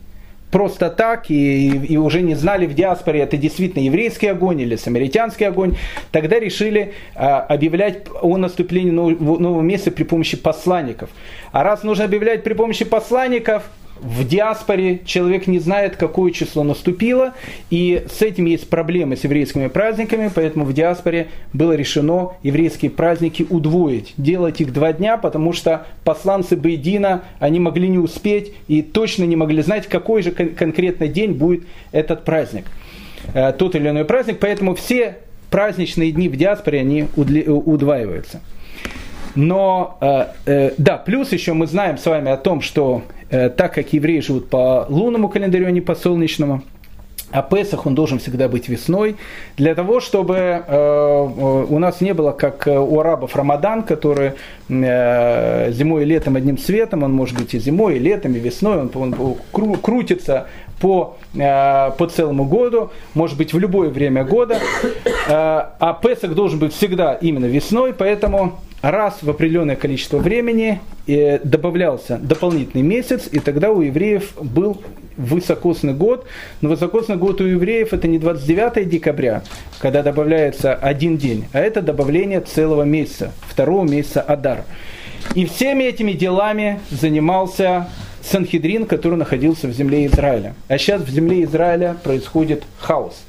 просто так и, и уже не знали в диаспоре, это действительно еврейский огонь или самаритянский огонь, тогда решили а, объявлять о наступлении нового, нового месяца при помощи посланников. А раз нужно объявлять при помощи посланников, в диаспоре человек не знает, какое число наступило, и с этим есть проблемы с еврейскими праздниками, поэтому в диаспоре было решено еврейские праздники удвоить, делать их два дня, потому что посланцы Бейдина, они могли не успеть и точно не могли знать, какой же конкретно день будет этот праздник, э, тот или иной праздник, поэтому все праздничные дни в диаспоре, они удваиваются. Но, э, э, да, плюс еще мы знаем с вами о том, что э, так как евреи живут по лунному календарю, а не по солнечному, а Песах он должен всегда быть весной, для того, чтобы э, э у нас не было, как у арабов, Рамадан, который э, зимой и летом одним цветом, он может быть и зимой, и летом, и весной, он, он кру, крутится по, э, по целому году, может быть в любое время года, э, а Песах должен быть всегда именно весной, поэтому раз в определенное количество времени э, добавлялся дополнительный месяц, и тогда у евреев был высокосный год. Но высокосный год у евреев это не 29 декабря, когда добавляется один день, а это добавление целого месяца, второго месяца Адар. И всеми этими делами занимался Санхедрин, который находился в земле Израиля. А сейчас в земле Израиля происходит хаос.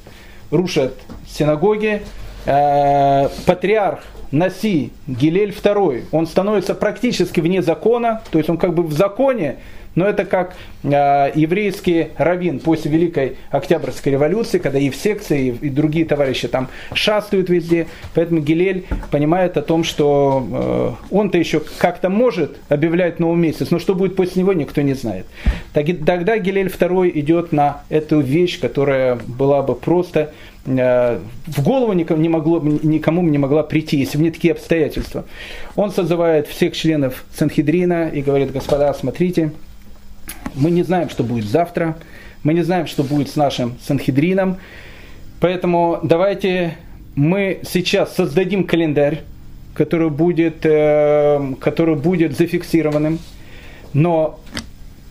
Рушат синагоги, э, патриарх Наси Гилель II, он становится практически вне закона, то есть он как бы в законе, но это как э, еврейский раввин после Великой Октябрьской революции, когда и в секции, и, и другие товарищи там шастают везде. Поэтому Гилель понимает о том, что э, он-то еще как-то может объявлять новый месяц, но что будет после него, никто не знает. Так, тогда Гилель II идет на эту вещь, которая была бы просто в голову никому не, могло, никому не могла прийти, если бы не такие обстоятельства. Он созывает всех членов Санхедрина и говорит, господа, смотрите, мы не знаем, что будет завтра. Мы не знаем, что будет с нашим Санхедрином. Поэтому давайте мы сейчас создадим календарь, который будет, э, который будет зафиксированным. Но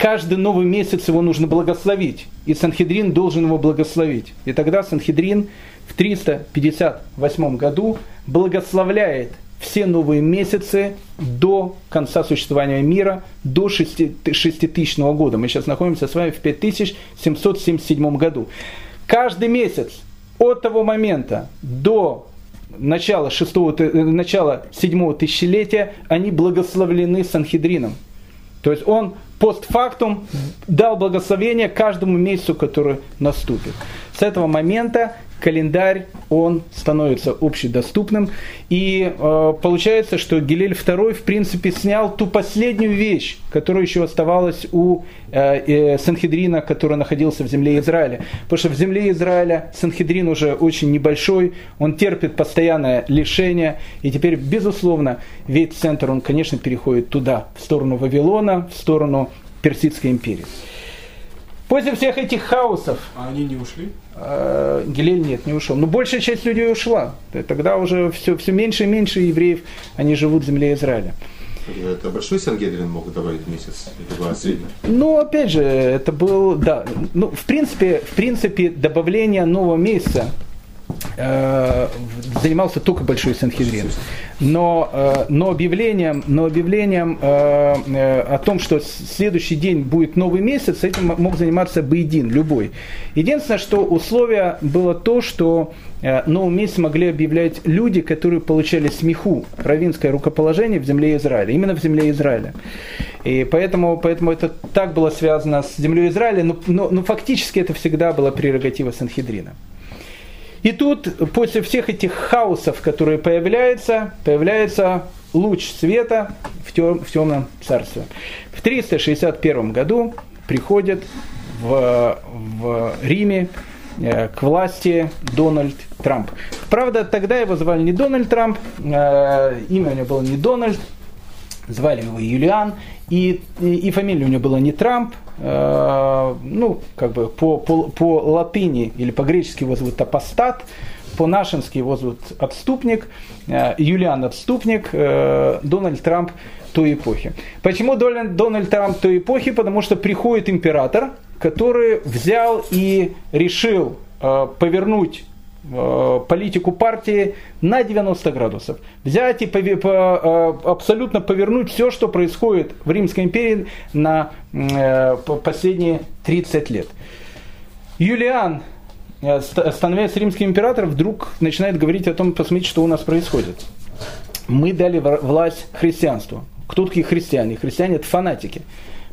каждый новый месяц его нужно благословить. И Санхедрин должен его благословить. И тогда Санхедрин в 358 году благословляет все новые месяцы до конца существования мира, до 6000 года. Мы сейчас находимся с вами в 5777 году. Каждый месяц от того момента до начала, шестого, э, начала седьмого тысячелетия они благословлены Санхедрином. То есть он постфактум дал благословение каждому месяцу, который наступит. С этого момента календарь, он становится общедоступным. И э, получается, что Гилель II, в принципе, снял ту последнюю вещь, которая еще оставалась у э, э, Санхедрина, который находился в земле Израиля. Потому что в земле Израиля Санхедрин уже очень небольшой, он терпит постоянное лишение. И теперь, безусловно, весь центр, он, конечно, переходит туда, в сторону Вавилона, в сторону Персидской империи. После всех этих хаосов... А они не ушли? Э, Гилель нет, не ушел. Но большая часть людей ушла. Тогда уже все, все меньше и меньше евреев, они живут в земле Израиля. Это большой Сангедрин мог добавить месяц? Это было среднее? Ну, опять же, это был, да, ну, в принципе, в принципе, добавление нового месяца Э, занимался только Большой Санхедрин. Но, э, но объявлением, но объявлением э, о том, что следующий день будет новый месяц, этим мог заниматься Бейдин, любой. Единственное, что условие было то, что новый месяц могли объявлять люди, которые получали смеху, равинское рукоположение в земле Израиля, именно в земле Израиля. И поэтому, поэтому это так было связано с землей Израиля, но, но, но фактически это всегда была прерогатива Санхедрина. И тут, после всех этих хаосов, которые появляются, появляется луч света в, тем, в темном царстве. В 361 году приходит в, в Риме э, к власти Дональд Трамп. Правда, тогда его звали не Дональд Трамп, э, имя у него было не Дональд, звали его Юлиан, и, и, и фамилия у него была не Трамп, э, ну, как бы по, по, по латыни или по-гречески его зовут апостат, по-нашенски его зовут отступник, э, Юлиан отступник, э, Дональд Трамп той эпохи. Почему Дональд, Дональд Трамп той эпохи? Потому что приходит император, который взял и решил повернуть политику партии на 90 градусов. Взять и э, абсолютно повернуть все, что происходит в Римской империи на э, последние 30 лет. Юлиан, становясь римским императором, вдруг начинает говорить о том, посмотрите, что у нас происходит. Мы дали власть христианству. Кто такие христиане? Христиане это фанатики.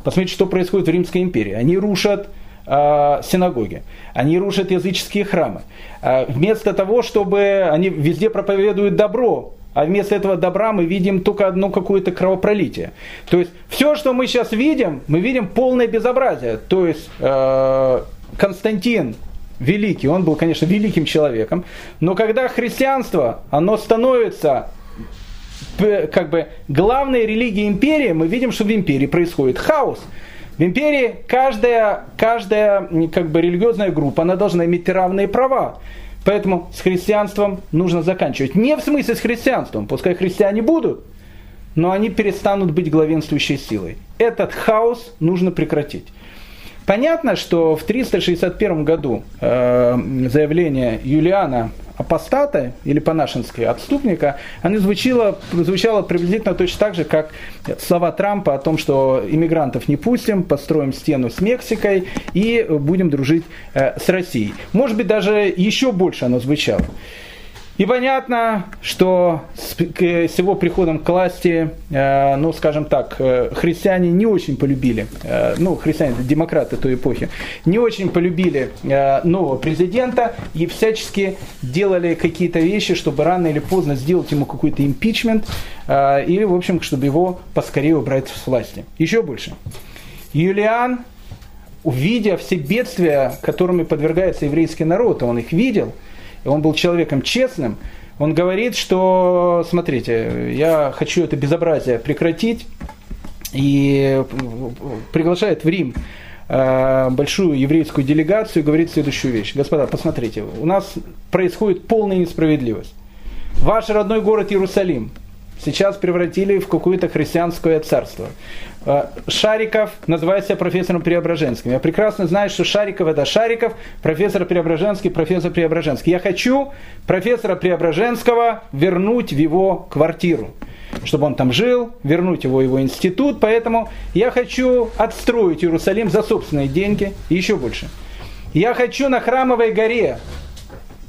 Посмотрите, что происходит в Римской империи. Они рушат э, синагоги, они рушат языческие храмы. Э, вместо того, чтобы они везде проповедуют добро, а вместо этого добра мы видим только одно какое-то кровопролитие. То есть все, что мы сейчас видим, мы видим полное безобразие. То есть э, Константин великий, он был, конечно, великим человеком, но когда христианство, оно становится как бы главной религией империи, мы видим, что в империи происходит хаос. В империи каждая, каждая как бы, религиозная группа, она должна иметь равные права. Поэтому с христианством нужно заканчивать. Не в смысле с христианством, пускай христиане будут, но они перестанут быть главенствующей силой. Этот хаос нужно прекратить. Понятно, что в 361 году э, заявление Юлиана апостата или по-нашенски отступника, оно звучало, звучало приблизительно точно так же, как слова Трампа о том, что иммигрантов не пустим, построим стену с Мексикой и будем дружить э, с Россией. Может быть, даже еще больше оно звучало. И понятно, что с, его приходом к власти, э, ну, скажем так, э, христиане не очень полюбили, э, ну, христиане, демократы той эпохи, не очень полюбили э, нового президента и всячески делали какие-то вещи, чтобы рано или поздно сделать ему какой-то импичмент э, или, в общем, чтобы его поскорее убрать с власти. Еще больше. Юлиан, увидя все бедствия, которыми подвергается еврейский народ, он их видел – он был человеком честным, он говорит, что, смотрите, я хочу это безобразие прекратить, и приглашает в Рим э, большую еврейскую делегацию и говорит следующую вещь. Господа, посмотрите, у нас происходит полная несправедливость. Ваш родной город Иерусалим сейчас превратили в какое-то христианское царство. Э, Шариков называет себя профессором Преображенским. Я прекрасно знаю, что Шариков это Шариков, профессор Преображенский, профессор Преображенский. Я хочу профессора Преображенского вернуть в его квартиру чтобы он там жил, вернуть его его институт. Поэтому я хочу отстроить Иерусалим за собственные деньги и еще больше. Я хочу на Храмовой горе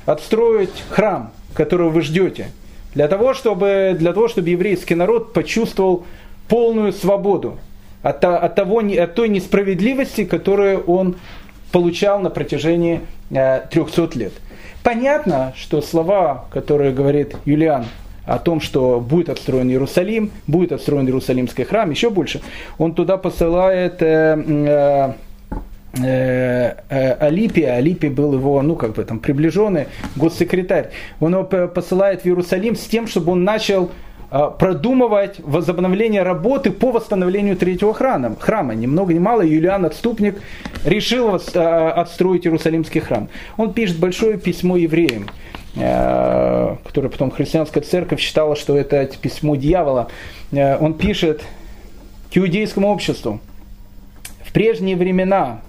отстроить храм, которого вы ждете, для того, чтобы, для того, чтобы еврейский народ почувствовал полную свободу от, от, того, от той несправедливости, которую он получал на протяжении э, 300 лет. Понятно, что слова, которые говорит Юлиан о том, что будет отстроен Иерусалим, будет отстроен Иерусалимский храм, еще больше, он туда посылает э, э, э, Алипи, Алипи был его, ну как бы там приближенный госсекретарь, он его посылает в Иерусалим с тем, чтобы он начал продумывать возобновление работы по восстановлению третьего храма. храма. Ни много ни мало Юлиан Отступник решил а, отстроить Иерусалимский храм. Он пишет большое письмо евреям, а, которое потом христианская церковь считала, что это письмо дьявола. Он пишет к иудейскому обществу. В прежние времена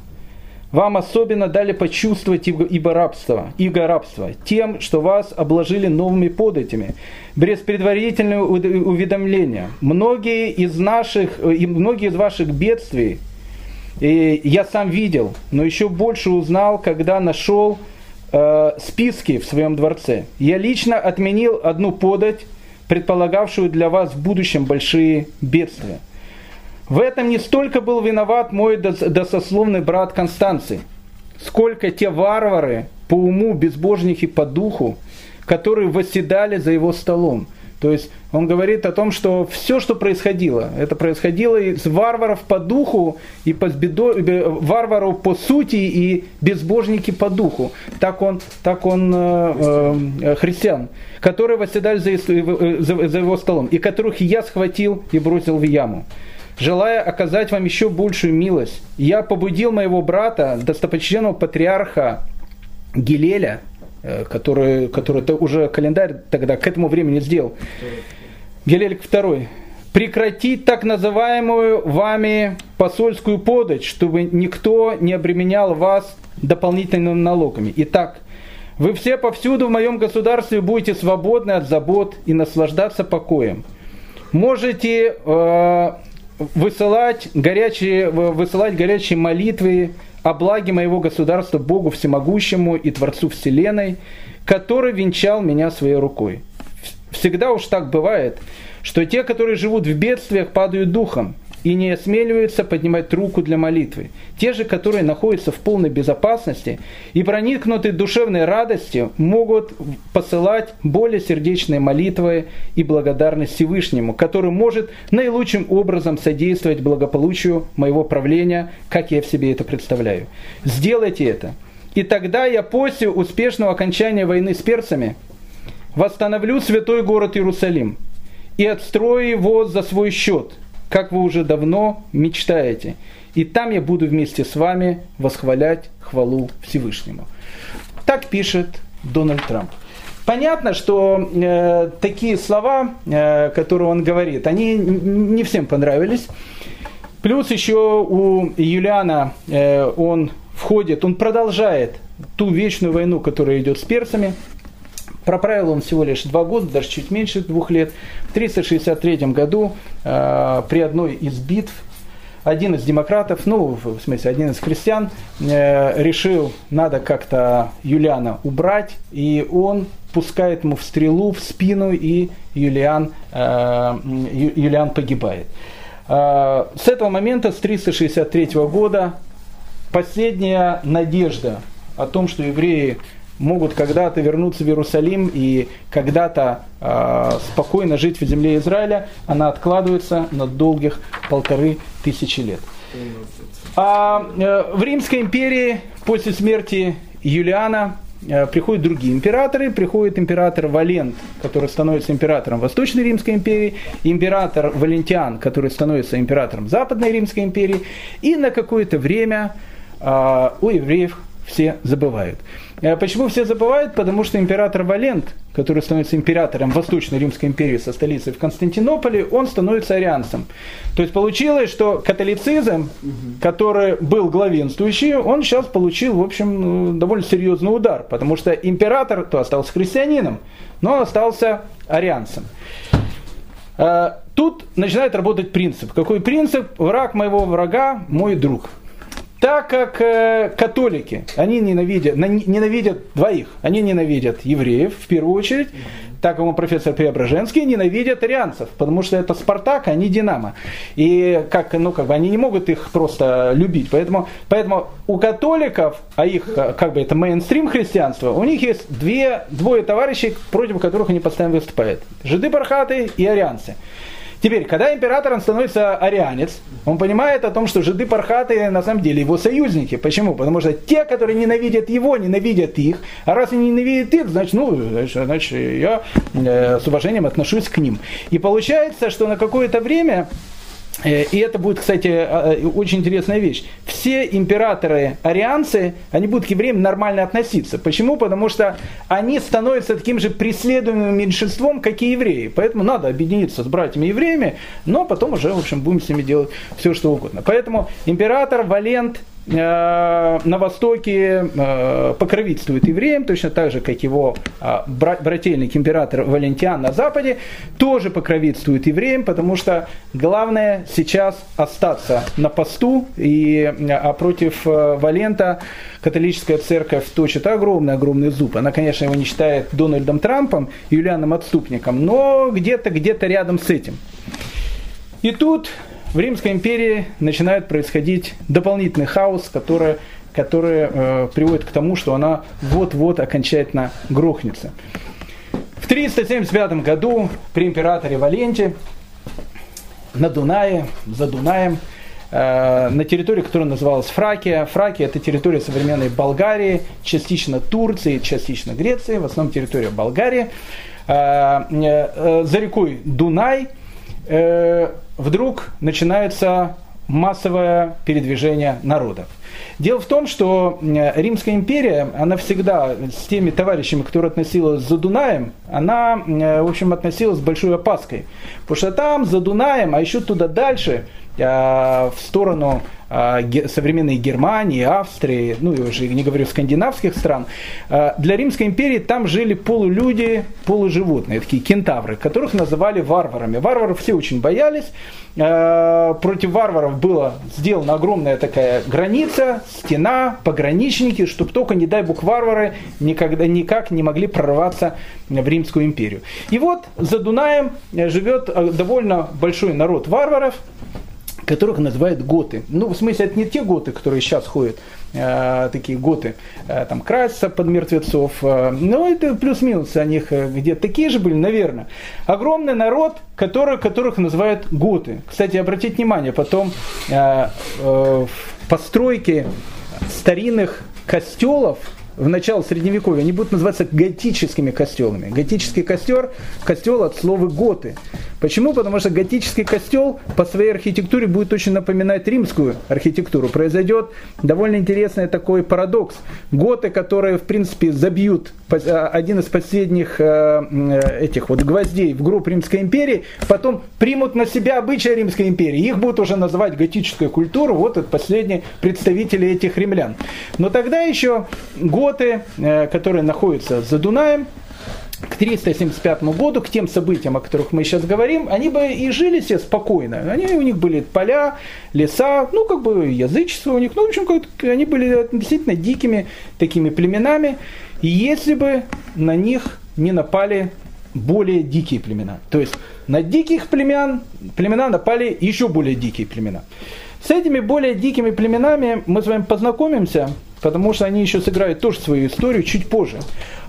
вам особенно дали почувствовать ибо рабство, иго рабство, тем, что вас обложили новыми податями, без предварительного уведомления. Многие из наших, и многие из ваших бедствий и я сам видел, но еще больше узнал, когда нашел э, списки в своем дворце. Я лично отменил одну подать, предполагавшую для вас в будущем большие бедствия. В этом не столько был виноват мой досословный брат Констанций, сколько те варвары по уму, безбожники по духу, которые восседали за его столом. То есть он говорит о том, что все, что происходило, это происходило из варваров по духу и по бедо, варваров по сути и безбожники по духу. Так он, так он э, э, христиан, которые восседали за, за, за его столом, и которых я схватил и бросил в яму желая оказать вам еще большую милость, я побудил моего брата, достопочтенного патриарха Гилеля, э, который, который уже календарь тогда к этому времени сделал, Гилель II, прекратить так называемую вами посольскую подать, чтобы никто не обременял вас дополнительными налогами. Итак, вы все повсюду в моем государстве будете свободны от забот и наслаждаться покоем. Можете э, высылать горячие, высылать горячие молитвы о благе моего государства Богу Всемогущему и Творцу Вселенной, который венчал меня своей рукой. Всегда уж так бывает, что те, которые живут в бедствиях, падают духом, и не осмеливаются поднимать руку для молитвы. Те же, которые находятся в полной безопасности и проникнуты душевной радостью, могут посылать более сердечные молитвы и благодарность Всевышнему, который может наилучшим образом содействовать благополучию моего правления, как я в себе это представляю. Сделайте это. И тогда я после успешного окончания войны с перцами восстановлю святой город Иерусалим и отстрою его за свой счет – как вы уже давно мечтаете. И там я буду вместе с вами восхвалять хвалу Всевышнему. Так пишет Дональд Трамп. Понятно, что э, такие слова, э, которые он говорит, они не всем понравились. Плюс еще у Юлиана э, он входит, он продолжает ту вечную войну, которая идет с персами. Проправил он всего лишь два года, даже чуть меньше двух лет. В 363 году э, при одной из битв один из демократов, ну, в смысле, один из христиан, э, решил, надо как-то Юлиана убрать, и он пускает ему в стрелу в спину, и Юлиан, э, Юлиан погибает. Э, с этого момента, с 363 года, последняя надежда о том, что евреи могут когда-то вернуться в Иерусалим и когда-то э, спокойно жить в земле Израиля, она откладывается на долгих полторы тысячи лет. А э, в Римской империи после смерти Юлиана э, приходят другие императоры. Приходит император Валент, который становится императором Восточной Римской империи, император Валентиан, который становится императором Западной Римской империи. И на какое-то время э, у евреев все забывают. Э, почему все забывают? Потому что император Валент, который становится императором Восточной Римской империи со столицей в Константинополе, он становится арианцем. То есть получилось, что католицизм, который был главенствующий, он сейчас получил, в общем, ну, довольно серьезный удар, потому что император то остался христианином, но остался арианцем. Э, тут начинает работать принцип. Какой принцип? Враг моего врага – мой друг. Так как э, католики, они ненавидят, ненавидят двоих. Они ненавидят евреев в первую очередь, так как он профессор Преображенский, ненавидят арианцев, потому что это Спартак, а не Динамо. И как, ну, как бы они не могут их просто любить. Поэтому, поэтому у католиков, а их э, как бы это мейнстрим христианства, у них есть две, двое товарищей, против которых они постоянно выступают. Жиды бархаты и арианцы. Теперь, когда императором становится арианец, он понимает о том, что жиды пархаты на самом деле его союзники. Почему? Потому что те, которые ненавидят его, ненавидят их. А раз они ненавидят их, значит, ну, значит, значит я э, с уважением отношусь к ним. И получается, что на какое-то время и это будет, кстати, а, э, очень интересная вещь. Все императоры арианцы, они будут к евреям нормально относиться. Почему? Потому что они становятся таким же преследуемым меньшинством, как и евреи. Поэтому надо объединиться с братьями евреями, но потом уже, в общем, будем с ними делать все, что угодно. Поэтому император Валент Э, на Востоке э, покровительствует евреям, точно так же, как его э, брательник император Валентиан на Западе, тоже покровительствует евреям, потому что главное сейчас остаться на посту, и, а против Валента католическая церковь точит огромный-огромный зуб. Она, конечно, его не считает Дональдом Трампом, Юлианом отступником, но где-то где-то рядом с этим. И тут в Римской империи начинает происходить дополнительный хаос, который, который э, приводит к тому, что она вот-вот окончательно грохнется. В 375 году при императоре Валенте на Дунае, за Дунаем, э, на территории, которая называлась Фракия. Фракия – это территория современной Болгарии, частично Турции, частично Греции, в основном территория Болгарии. Э, э, за рекой Дунай э, вдруг начинается массовое передвижение народов. Дело в том, что Римская империя, она всегда с теми товарищами, которые относилась за Дунаем, она, в общем, относилась с большой опаской. Потому что там, за Дунаем, а еще туда дальше, а, в сторону современной Германии, Австрии, ну и уже не говорю скандинавских стран, а, для Римской империи там жили полулюди, полуживотные, такие кентавры, которых называли варварами. Варваров все очень боялись, против варваров была сделана огромная такая граница, стена, пограничники, чтобы только, не дай бог, варвары никогда никак не могли прорваться в Римскую империю. И вот за Дунаем живет довольно большой народ варваров, которых называют готы. Ну, в смысле, это не те готы, которые сейчас ходят, э, такие готы, э, там, красятся под мертвецов. Э, но это плюс-минус, о них э, где такие же были, наверное. Огромный народ, который, которых называют готы. Кстати, обратите внимание, потом э, э, постройки старинных костелов, в начало средневековья, они будут называться готическими костелами. Готический костер, костел от слова готы. Почему? Потому что готический костел по своей архитектуре будет очень напоминать римскую архитектуру. Произойдет довольно интересный такой парадокс. Готы, которые, в принципе, забьют один из последних этих вот гвоздей в группу Римской империи, потом примут на себя обычаи Римской империи. Их будут уже называть готической культурой. Вот это последние представители этих римлян. Но тогда еще готы, которые находятся за Дунаем, к 375 году, к тем событиям, о которых мы сейчас говорим, они бы и жили себе спокойно. Они, у них были поля, леса, ну, как бы язычество у них. Ну, в общем, они были действительно дикими такими племенами. И если бы на них не напали более дикие племена. То есть на диких племен, племена напали еще более дикие племена. С этими более дикими племенами мы с вами познакомимся, потому что они еще сыграют тоже свою историю чуть позже.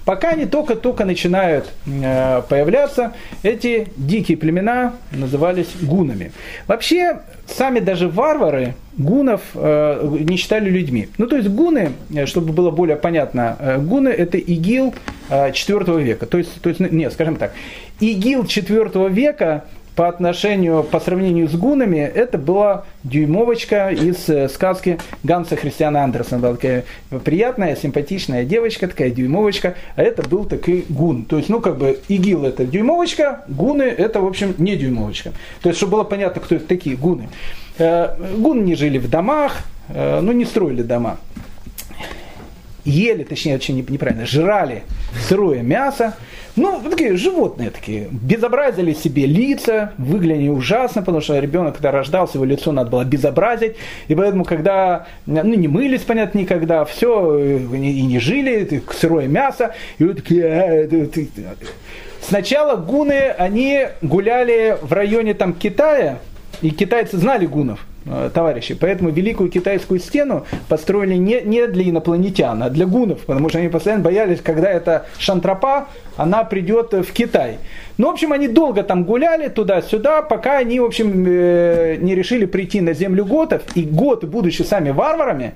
Пока они только-только начинают э, появляться, эти дикие племена назывались гунами. Вообще, сами даже варвары гунов э, не считали людьми. Ну, то есть гуны, э, чтобы было более понятно, гуны это ИГИЛ э, 4 века. То есть, то есть, нет, скажем так, ИГИЛ 4 века по отношению, по сравнению с гунами, это была дюймовочка из э, сказки Ганса Христиана Андерсона. Была такая приятная, симпатичная девочка, такая дюймовочка, а это был такой гун. То есть, ну, как бы, игил это дюймовочка, гуны это, в общем, не дюймовочка. То есть, чтобы было понятно, кто это такие гуны. Э, гуны не жили в домах, э, ну, не строили дома ели, точнее, очень неправильно, жрали сырое мясо. Ну, такие животные такие, безобразили себе лица, выглядели ужасно, потому что ребенок, когда рождался, его лицо надо было безобразить. И поэтому, когда, ну, не мылись, понятно, никогда, все, и не жили, сырое мясо, и вот такие, «Э, Сначала гуны, они гуляли в районе там Китая, и китайцы знали гунов. Э, товарищи. Поэтому Великую Китайскую стену построили не, не для инопланетян, а для гунов, потому что они постоянно боялись, когда эта шантропа, она придет в Китай. Ну, в общем, они долго там гуляли туда-сюда, пока они, в общем, э, не решили прийти на землю готов. И готы, будучи сами варварами,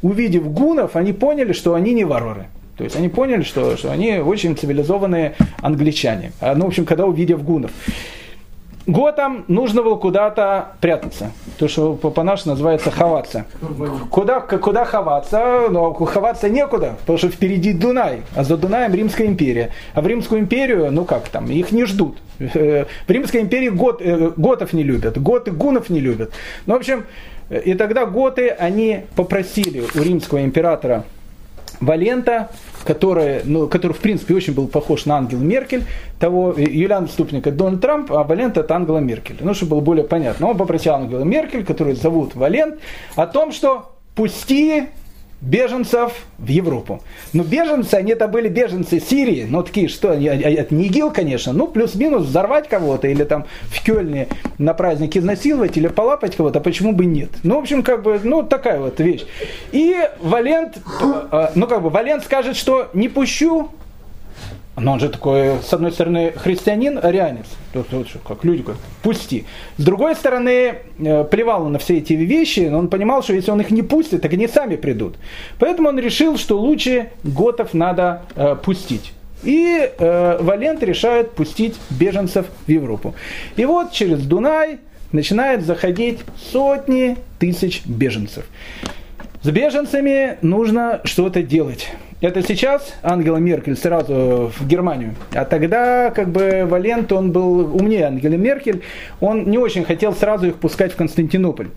увидев гунов, они поняли, что они не варвары. То есть они поняли, что, что они очень цивилизованные англичане. А, ну, в общем, когда увидев гунов. Готам нужно было куда-то прятаться. То, что по-нашему называется ховаться. Куда, куда ховаться? Но ховаться некуда, потому что впереди Дунай, а за Дунаем Римская империя. А в Римскую империю, ну как там, их не ждут. В Римской империи гот, э, готов не любят, готы гунов не любят. Ну, в общем, и тогда готы, они попросили у римского императора Валента который, ну, который в принципе очень был похож на Ангелу Меркель, того Юлиан Ступник это Дональд Трамп, а Валент это Ангела Меркель. Ну, чтобы было более понятно. Он попросил Ангела Меркель, которую зовут Валент, о том, что пусти беженцев в Европу. Но беженцы, они это были беженцы Сирии, ну такие, что, это не ИГИЛ, конечно, ну плюс-минус взорвать кого-то или там в Кёльне на празднике изнасиловать или полапать кого-то, почему бы нет? Ну, в общем, как бы, ну такая вот вещь. И Валент, э, ну как бы, Валент скажет, что не пущу, но он же такой, с одной стороны, христианин, арианец. Тут, тут, как люди говорят, пусти. С другой стороны, э, плевал он на все эти вещи, но он понимал, что если он их не пустит, так они сами придут. Поэтому он решил, что лучше готов надо э, пустить. И э, Валент решает пустить беженцев в Европу. И вот через Дунай начинают заходить сотни тысяч беженцев. С беженцами нужно что-то делать. Это сейчас Ангела Меркель сразу в Германию. А тогда как бы Валент, он был умнее Ангелы Меркель. Он не очень хотел сразу их пускать в Константинополь.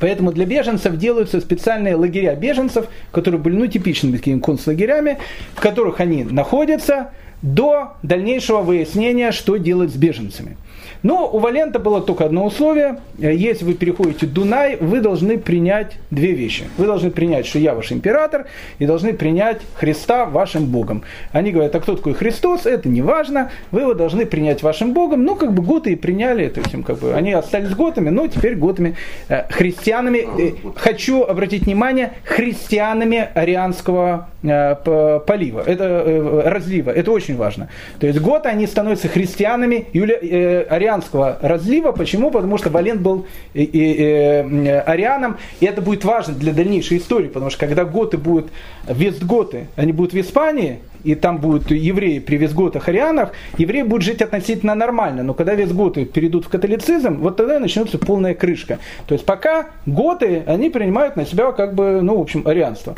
Поэтому для беженцев делаются специальные лагеря беженцев, которые были ну, типичными такими концлагерями, в которых они находятся до дальнейшего выяснения, что делать с беженцами. Но у Валента было только одно условие. Если вы переходите Дунай, вы должны принять две вещи. Вы должны принять, что я ваш император, и должны принять Христа вашим Богом. Они говорят, а кто такой Христос? Это не важно. Вы его должны принять вашим Богом. Ну, как бы готы и приняли. То есть, как бы, они остались готами, но теперь готами э, христианами. Э, хочу обратить внимание, христианами арианского э, полива. Это э, разлива. Это очень важно. То есть готы, они становятся христианами, Юля, э, арианского разлива. Почему? Потому что Валент был и, и, и, арианом, и это будет важно для дальнейшей истории, потому что когда готы будут, вестготы, они будут в Испании, и там будут евреи при визготах арианах, евреи будут жить относительно нормально. Но когда визготы перейдут в католицизм, вот тогда начнется полная крышка. То есть пока готы, они принимают на себя как бы, ну, в общем, арианство.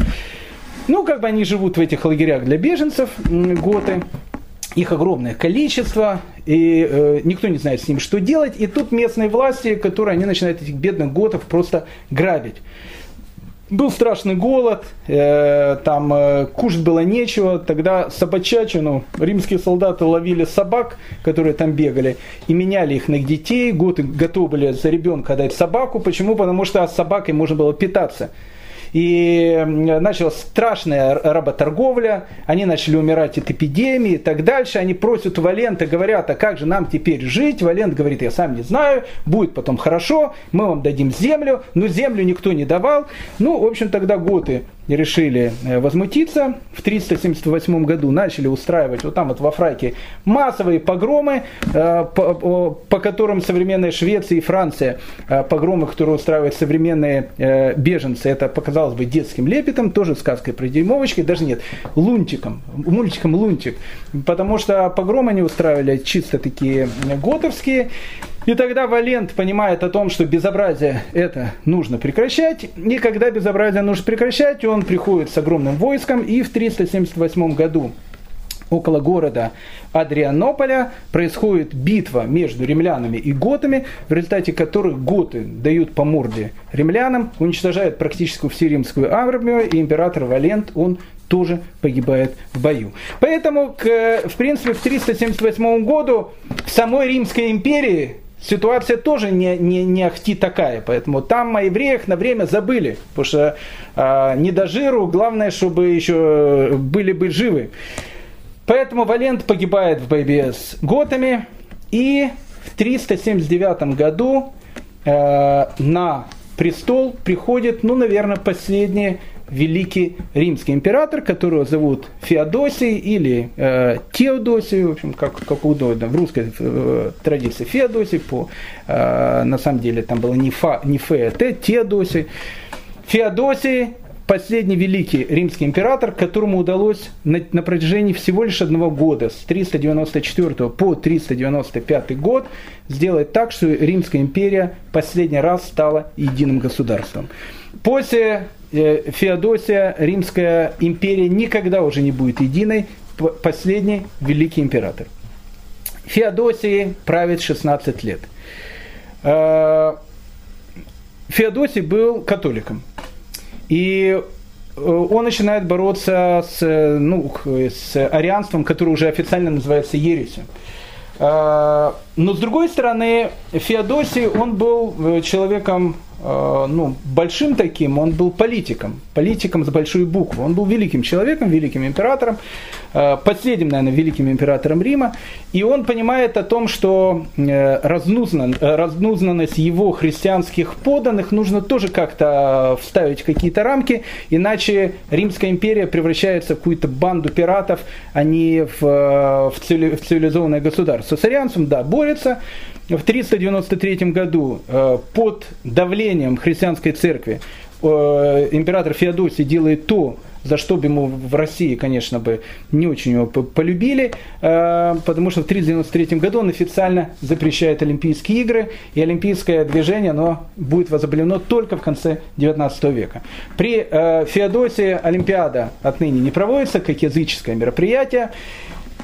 Ну, как бы они живут в этих лагерях для беженцев, готы. Их огромное количество, и э, никто не знает с ним, что делать. И тут местные власти, которые они начинают этих бедных готов просто грабить. Был страшный голод, э, там э, кушать было нечего, тогда собачачину, римские солдаты ловили собак, которые там бегали, и меняли их на детей, готы готовы были за ребенка дать собаку, почему? Потому что с собакой можно было питаться. И началась страшная работорговля, они начали умирать от эпидемии и так дальше. Они просят у Валента, говорят, а как же нам теперь жить? Валент говорит, я сам не знаю, будет потом хорошо, мы вам дадим землю, но землю никто не давал. Ну, в общем, тогда готы решили э, возмутиться. В 378 году начали устраивать вот там вот во Фраке массовые погромы, э, по, по которым современная Швеция и Франция, э, погромы, которые устраивают современные беженцы, это показалось бы детским лепетом, тоже сказкой про дюймовочки, даже нет, лунтиком, мультиком лунтик, потому что погромы они устраивали чисто такие готовские, и тогда Валент понимает о том, что безобразие это нужно прекращать. И когда безобразие нужно прекращать, он приходит с огромным войском. И в 378 году около города Адрианополя происходит битва между римлянами и готами, в результате которых готы дают по морде римлянам, уничтожают практически всю римскую армию, и император Валент, он тоже погибает в бою. Поэтому, в принципе, в 378 году в самой Римской империи ситуация тоже не, не, не ахти такая. Поэтому там о евреях на время забыли. Потому что э, не до жиру, главное, чтобы еще были бы живы. Поэтому Валент погибает в борьбе с готами. И в 379 году э, на престол приходит, ну, наверное, последний великий римский император, которого зовут Феодосий или э, Теодосий, в общем, как, как удобно, в русской э, традиции Феодосий, по, э, на самом деле там было не, фа, не Фе, а Т, Теодосий. Феодосий последний великий римский император, которому удалось на, на протяжении всего лишь одного года, с 394 по 395 год, сделать так, что Римская империя последний раз стала единым государством. После Феодосия Римская империя никогда уже не будет единой, последний великий император. Феодосии правит 16 лет. Э, Феодосий был католиком. И э, он начинает бороться с, ну, с арианством, которое уже официально называется ересью. Но с другой стороны, Феодосий, он был человеком Э, ну, большим таким, он был политиком, политиком с большой буквы. Он был великим человеком, великим императором, э, последним, наверное, великим императором Рима. И он понимает о том, что э, разнузнанность его христианских поданных нужно тоже как-то вставить в какие-то рамки, иначе Римская империя превращается в какую-то банду пиратов, а не в, в цивилизованное государство. С да, борется, в 393 году э, под давлением христианской церкви э, император Феодосий делает то, за что бы ему в России, конечно, бы не очень его полюбили, э, потому что в 393 году он официально запрещает Олимпийские игры, и олимпийское движение оно будет возобновлено только в конце 19 века. При Феодосии Олимпиада отныне не проводится, как языческое мероприятие,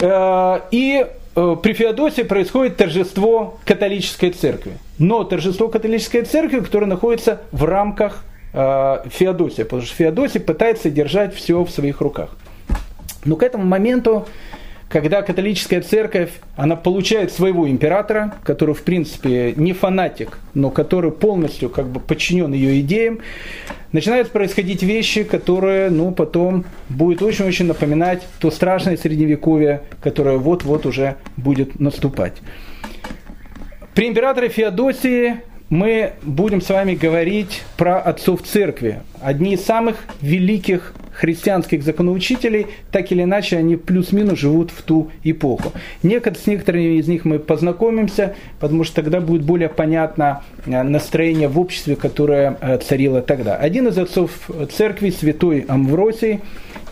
и при Феодосии происходит торжество католической церкви. Но торжество католической церкви, которое находится в рамках э, Феодосия, потому что Феодосий пытается держать все в своих руках. Но к этому моменту когда католическая церковь, она получает своего императора, который в принципе не фанатик, но который полностью как бы подчинен ее идеям, начинают происходить вещи, которые ну, потом будет очень-очень напоминать то страшное средневековье, которое вот-вот уже будет наступать. При императоре Феодосии мы будем с вами говорить про отцов церкви. Одни из самых великих христианских законоучителей, так или иначе они плюс-минус живут в ту эпоху. Некоторые, с некоторыми из них мы познакомимся, потому что тогда будет более понятно э, настроение в обществе, которое э, царило тогда. Один из отцов церкви, святой Амвросий,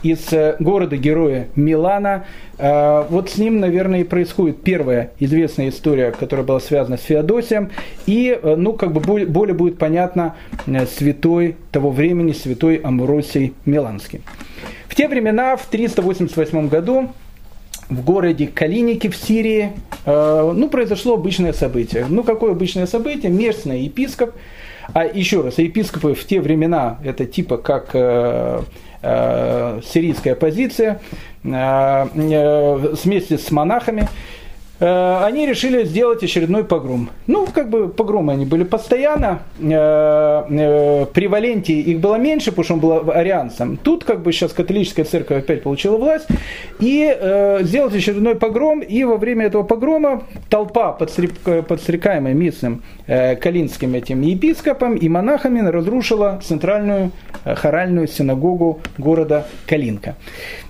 из э, города-героя Милана. Вот с ним, наверное, и происходит первая известная история, которая была связана с Феодосием. И, ну, как бы более будет понятно святой того времени, святой Амвросий Миланский. В те времена, в 388 году, в городе Калиники в Сирии, э, ну, произошло обычное событие. Ну, какое обычное событие? Местный епископ, а еще раз, епископы в те времена, это типа как э, э, сирийская оппозиция, э, э, вместе с монахами, они решили сделать очередной погром. Ну, как бы погромы они были постоянно, э, э, при Валенте их было меньше, потому что он был арианцем. Тут как бы сейчас католическая церковь опять получила власть, и сделать очередной погром, и во время этого погрома толпа, подстрекаемая местным калинским этим епископом и монахами, разрушила центральную хоральную синагогу города Калинка.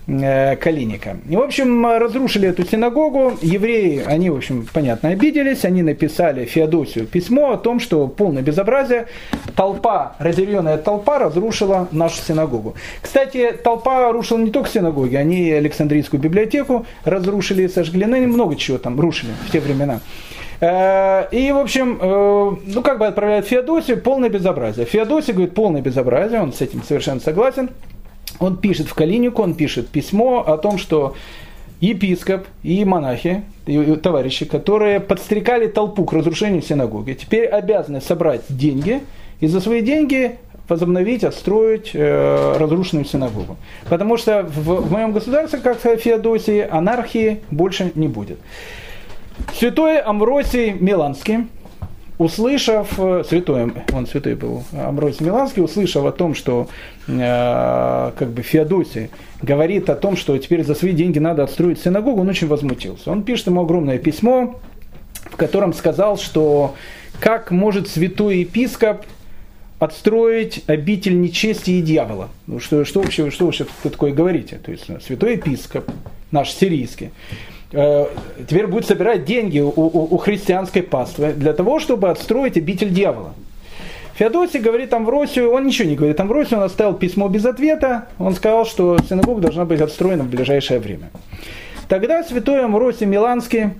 Э, Калиника. И, в общем, разрушили эту синагогу. Евреи, они, в общем, понятно, обиделись. Они написали Феодосию письмо о том, что полное безобразие. Толпа, разъяренная толпа разрушила нашу синагогу. Кстати, толпа рушила не только синагоги, они Александрийскую библиотеку разрушили, сожгли. Ну, много чего там рушили в те времена. Э, и, в общем, э, ну, как бы отправляют Феодосию, полное безобразие. Феодосия говорит, полное безобразие, он с этим совершенно согласен он пишет в Калинику, он пишет письмо о том, что епископ и монахи, и товарищи, которые подстрекали толпу к разрушению синагоги, теперь обязаны собрать деньги и за свои деньги возобновить, отстроить э, разрушенную синагогу. Потому что в, в моем государстве, как в Феодосии, анархии больше не будет. Святой Амвросий Миланский, услышав, э, святой, он святой был, Амбросий Миланский, услышав о том, что э, как бы Феодосий говорит о том, что теперь за свои деньги надо отстроить синагогу, он очень возмутился. Он пишет ему огромное письмо, в котором сказал, что как может святой епископ отстроить обитель нечести и дьявола. Ну, что, что, вообще, что вообще такое говорите? То есть святой епископ, наш сирийский, теперь будет собирать деньги у, у, у христианской паствы для того, чтобы отстроить обитель дьявола. Феодосий говорит Амвросию, он ничего не говорит Амвросию, он оставил письмо без ответа, он сказал, что синагога должна быть отстроена в ближайшее время. Тогда святой Амвросий Миланский,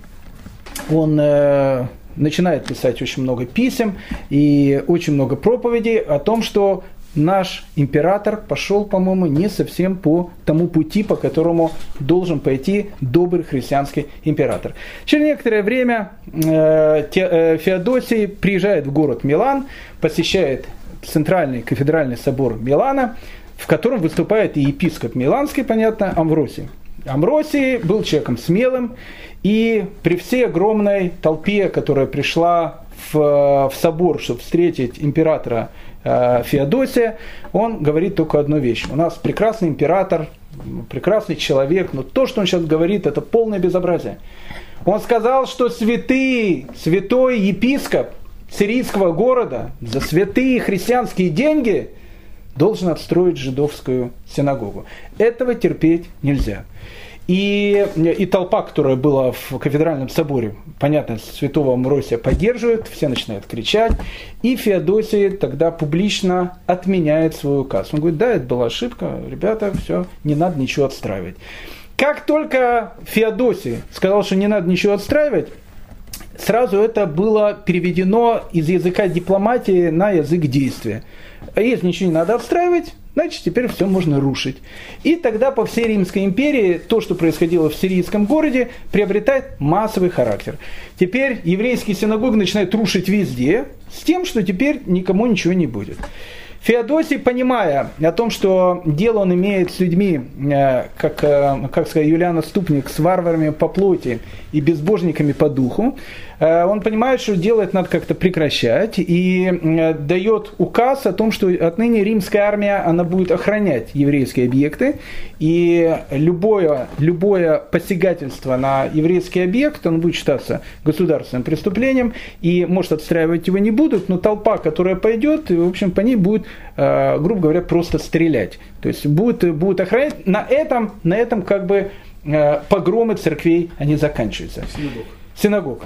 он э, начинает писать очень много писем и очень много проповедей о том, что наш император пошел, по-моему, не совсем по тому пути, по которому должен пойти добрый христианский император. Через некоторое время э, э, Феодосий приезжает в город Милан, посещает центральный кафедральный собор Милана, в котором выступает и епископ Миланский, понятно, Амвросий. Амвросий был человеком смелым, и при всей огромной толпе, которая пришла в, в собор, чтобы встретить императора Э, Феодосия, он говорит только одну вещь. У нас прекрасный император, прекрасный человек, но то, что он сейчас говорит, это полное безобразие. Он сказал, что святый, святой епископ сирийского города за святые христианские деньги должен отстроить жидовскую синагогу. Этого терпеть нельзя. И, и толпа, которая была в кафедральном соборе, понятно, святого Амвросия поддерживает, все начинают кричать. И Феодосий тогда публично отменяет свой указ. Он говорит, да, это была ошибка, ребята, все, не надо ничего отстраивать. Как только Феодосий сказал, что не надо ничего отстраивать, сразу это было переведено из языка дипломатии на язык действия. А если ничего не надо отстраивать, значит теперь все можно рушить. И тогда по всей Римской империи то, что происходило в сирийском городе, приобретает массовый характер. Теперь еврейские синагоги начинают рушить везде, с тем, что теперь никому ничего не будет. Феодосий, понимая о том, что дело он имеет с людьми, э, как, э, как сказать, Юлиана Ступник, с варварами по плоти и безбожниками по духу, он понимает, что делать надо как-то прекращать и э, дает указ о том, что отныне римская армия она будет охранять еврейские объекты и любое, любое посягательство на еврейский объект, он будет считаться государственным преступлением и может отстраивать его не будут, но толпа, которая пойдет, в общем, по ней будет, грубо говоря, просто стрелять. То есть будет, будет охранять. На этом, на этом как бы погромы церквей, они заканчиваются. Синагог. Синагога.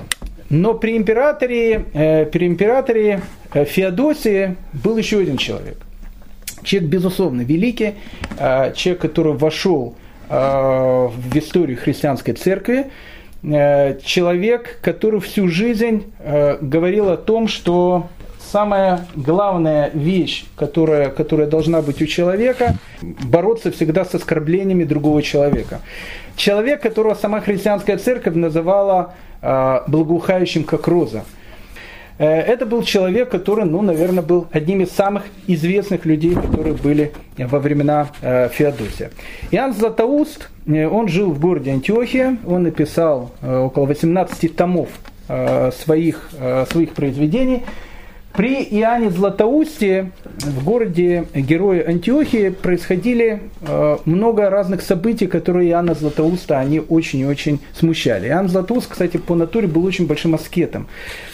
Но при императоре, э, при императоре э, Феодосии был еще один человек. Человек, безусловно, великий, э, человек, который вошел в историю христианской церкви, человек, который всю жизнь говорил о том, что самая главная вещь, которая, которая должна быть у человека, бороться всегда с оскорблениями другого человека. Человек, которого сама христианская церковь называла э, благоухающим, как роза. Э, это был человек, который, ну, наверное, был одним из самых известных людей, которые были во времена э, Феодосия. Иоанн Златоуст, э, он жил в городе Антиохия, он написал э, около 18 томов э, своих, э, своих произведений. При Иоанне Златоусте в городе Героя Антиохии происходили э, много разных событий, которые Иоанна Златоуста они очень и очень смущали. Иоанн Златоуст, кстати, по натуре был очень большим аскетом.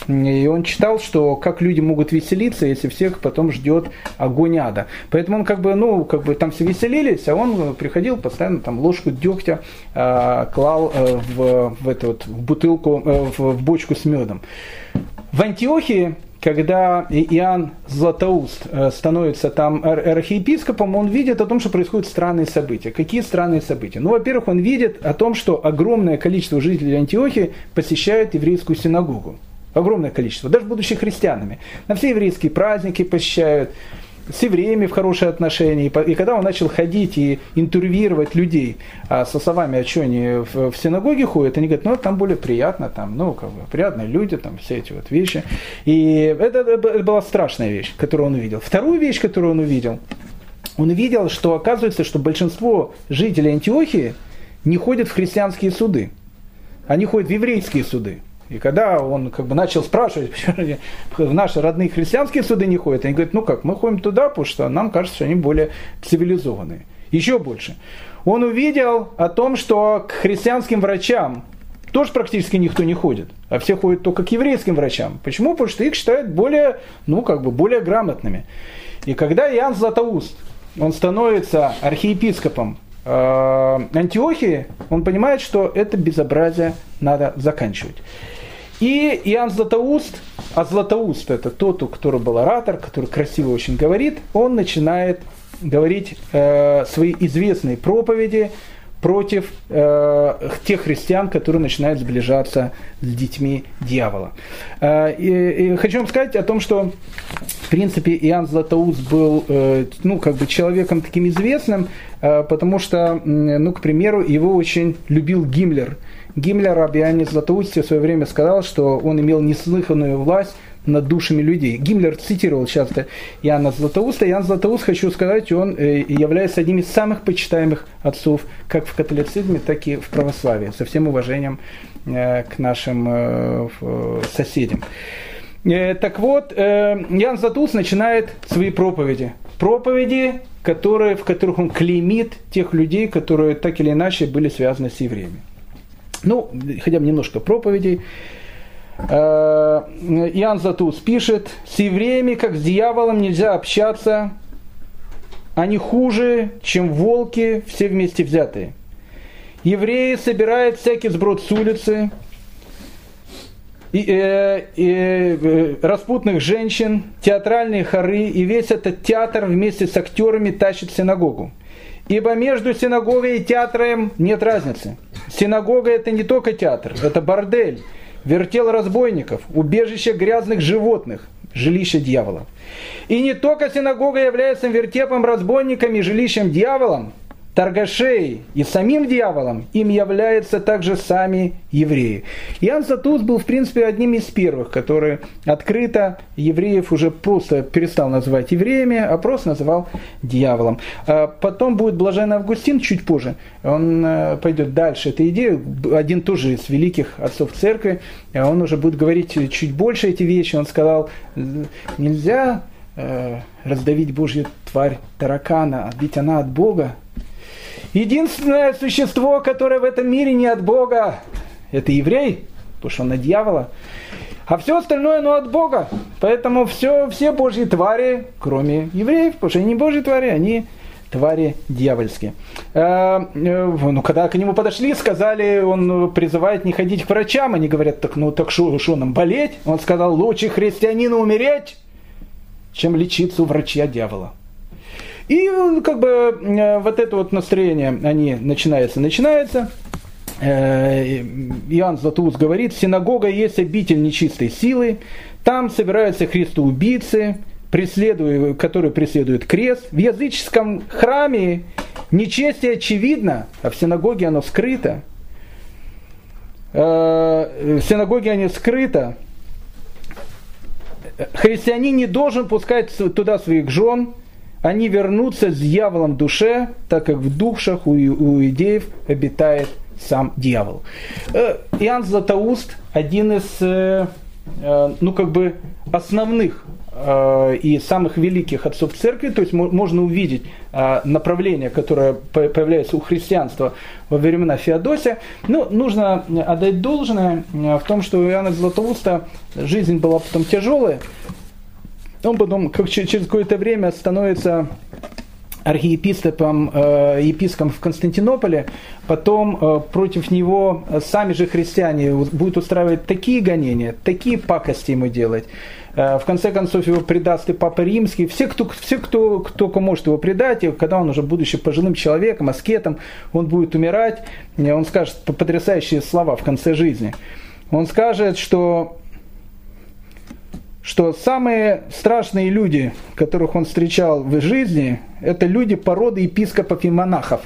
И он читал, что как люди могут веселиться, если всех потом ждет огонь ада. Поэтому он как бы, ну, как бы там все веселились, а он приходил постоянно там ложку дегтя э, клал э, в, в, эту вот, в бутылку, в, в бочку с медом. В Антиохии когда Иоанн Златоуст э, становится там архиепископом, он видит о том, что происходят странные события. Какие странные события? Ну, во-первых, он видит о том, что огромное количество жителей Антиохии посещают еврейскую синагогу. Огромное количество, даже будучи христианами. На все еврейские праздники посещают с евреями в хорошие отношения. И когда он начал ходить и интервьюировать людей а, со словами, а что они в, в синагоге ходят, они говорят, ну там более приятно, там, ну, как бы, приятные люди, там, все эти вот вещи. И это, это была страшная вещь, которую он увидел. Вторую вещь, которую он увидел, он увидел, что оказывается, что большинство жителей Антиохии не ходят в христианские суды. Они ходят в еврейские суды. И когда он как бы начал спрашивать, почему в наши родные христианские суды не ходят, они говорят, ну как, мы ходим туда, потому что нам кажется, что они более цивилизованные. Еще больше. Он увидел о том, что к христианским врачам тоже практически никто не ходит, а все ходят только к еврейским врачам. Почему? Потому что их считают более, ну, как бы более грамотными. И когда Иоанн Златоуст, он становится архиепископом э, Антиохии, он понимает, что это безобразие надо заканчивать. И Иоанн Златоуст, а Златоуст это тот, у которого был оратор, который красиво очень говорит, он начинает говорить э, свои известные проповеди против э, тех христиан, которые начинают сближаться с детьми дьявола. Э, и, и хочу вам сказать о том, что в принципе Иоанн Златоуст был э, ну, как бы человеком таким известным, э, потому что, ну, к примеру, его очень любил Гиммлер – Гиммлер об Иоанне Златоусте в свое время сказал, что он имел неслыханную власть над душами людей. Гиммлер цитировал часто Иоанна Златоуста. Иоанн Златоуст, хочу сказать, он э, является одним из самых почитаемых отцов как в католицизме, так и в православии. Со всем уважением э, к нашим э, соседям. Так вот, Иоанн Златоуст начинает свои проповеди. Проповеди, которые, в которых он клеймит тех людей, которые так или иначе были связаны с евреями. Ну, хотя бы немножко проповедей. Э, Иоанн Затус пишет, с евреями, как с дьяволом, нельзя общаться, они хуже, чем волки, все вместе взятые. Евреи собирают всякий сброд с улицы, и, э, э, распутных женщин, театральные хоры, и весь этот театр вместе с актерами тащит в синагогу. Ибо между синагогой и театром нет разницы. Синагога это не только театр, это бордель, вертел разбойников, убежище грязных животных, жилище дьявола. И не только синагога является вертепом разбойниками и жилищем дьяволом, торгашей и самим дьяволом, им являются также сами евреи. Иоанн Златоуст был, в принципе, одним из первых, который открыто евреев уже просто перестал называть евреями, а просто называл дьяволом. А потом будет Блаженный Августин чуть позже. Он э, пойдет дальше этой идеи. Один тоже из великих отцов церкви. А он уже будет говорить чуть больше эти вещи. Он сказал, нельзя э, раздавить Божью тварь таракана, ведь она от Бога, Единственное существо, которое в этом мире не от Бога, это еврей, потому что он от дьявола. А все остальное, оно от Бога. Поэтому все, все божьи твари, кроме евреев, потому что они не божьи твари, они твари дьявольские. А, э, ну, когда к нему подошли, сказали, он призывает не ходить к врачам. Они говорят, так ну так что нам болеть? Он сказал, лучше христианину умереть, чем лечиться у врача дьявола. И как бы э, вот это вот настроение, они начинается, начинается. Э, Иоанн Златоуст говорит, синагога есть обитель нечистой силы, там собираются христоубийцы, которые преследуют крест. В языческом храме нечестие очевидно, а в синагоге оно скрыто. Э, в синагоге оно скрыто. Христианин не должен пускать туда своих жен, они вернутся с дьяволом в душе, так как в душах у, идеев обитает сам дьявол. Э, Иоанн Златоуст один из, э, э, ну как бы основных и самых великих отцов церкви, то есть можно увидеть направление, которое появляется у христианства во времена Феодосия. Но нужно отдать должное в том, что у Иоанна Златоуста жизнь была потом тяжелая, он потом, как через какое-то время, становится архиепископом, э, епископом в Константинополе, потом э, против него сами же христиане будут устраивать такие гонения, такие пакости ему делать. Э, в конце концов его предаст и Папа Римский. Все, кто, все кто, кто может его предать, и когда он уже, будучи пожилым человеком, аскетом, он будет умирать, он скажет потрясающие слова в конце жизни. Он скажет, что что самые страшные люди, которых он встречал в жизни, это люди породы епископов и монахов.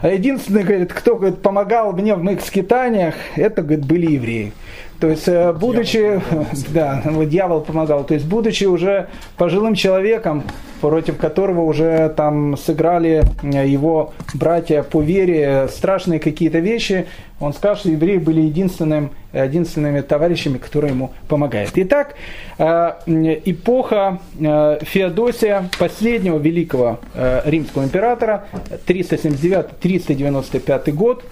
А единственный, говорит, кто говорит, помогал мне в моих скитаниях, это говорит, были евреи. То есть, э, будучи, да, вот дьявол помогал, то есть, будучи уже пожилым человеком, против которого уже там сыграли э, его братья по вере страшные какие-то вещи, он скажет, что евреи были единственным, единственными товарищами, которые ему помогают. Итак, э, эпоха Феодосия, последнего великого римского императора, 379-395 год,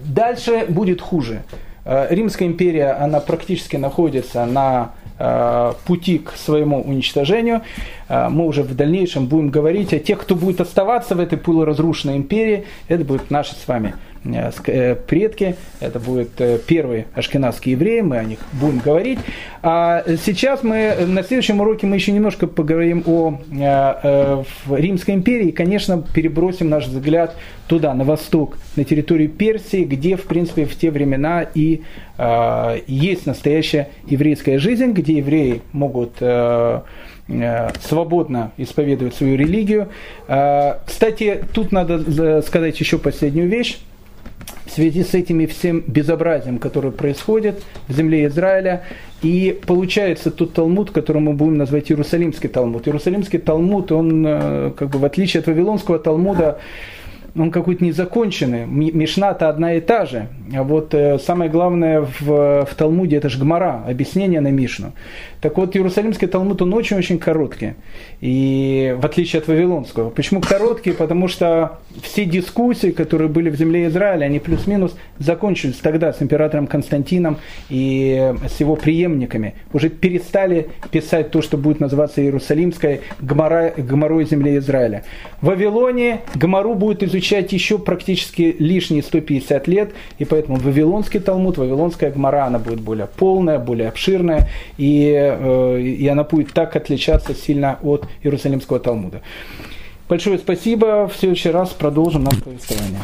дальше будет хуже. Э, Римская империя, она практически находится на э, пути к своему уничтожению. Э, мы уже в дальнейшем будем говорить о тех, кто будет оставаться в этой полуразрушенной империи. Это будут наши с вами предки, это будут э, первые ашкенадские евреи, мы о них будем говорить. А сейчас мы, на следующем уроке мы еще немножко поговорим о, о Римской империи и, конечно, перебросим наш взгляд туда, на восток, на территорию Персии, где, в принципе, в те времена и э, есть настоящая еврейская жизнь, где евреи могут э, свободно исповедовать свою религию. Кстати, тут надо сказать еще последнюю вещь в связи с этими всем безобразием, которое происходит в земле Израиля. И получается тот Талмуд, который мы будем назвать Иерусалимский Талмуд. Иерусалимский Талмуд, он, э, как бы в отличие от Вавилонского Талмуда, он какой-то незаконченный. Мишна-то одна и та же. А вот э, самое главное в, в Талмуде это же Гмара, объяснение на Мишну. Так вот, Иерусалимский Талмуд, он очень-очень короткий. И в отличие от Вавилонского. Почему короткий? Потому что все дискуссии, которые были в земле Израиля, они плюс-минус закончились тогда с императором Константином и с его преемниками. Уже перестали писать то, что будет называться Иерусалимской Гмара, Гмарой земли Израиля. В Вавилоне Гмару будет изучать еще практически лишние 150 лет, и поэтому Вавилонский Талмуд, Вавилонская Гмара, она будет более полная, более обширная, и, э, и она будет так отличаться сильно от Иерусалимского Талмуда. Большое спасибо. В следующий раз продолжим наше повествование.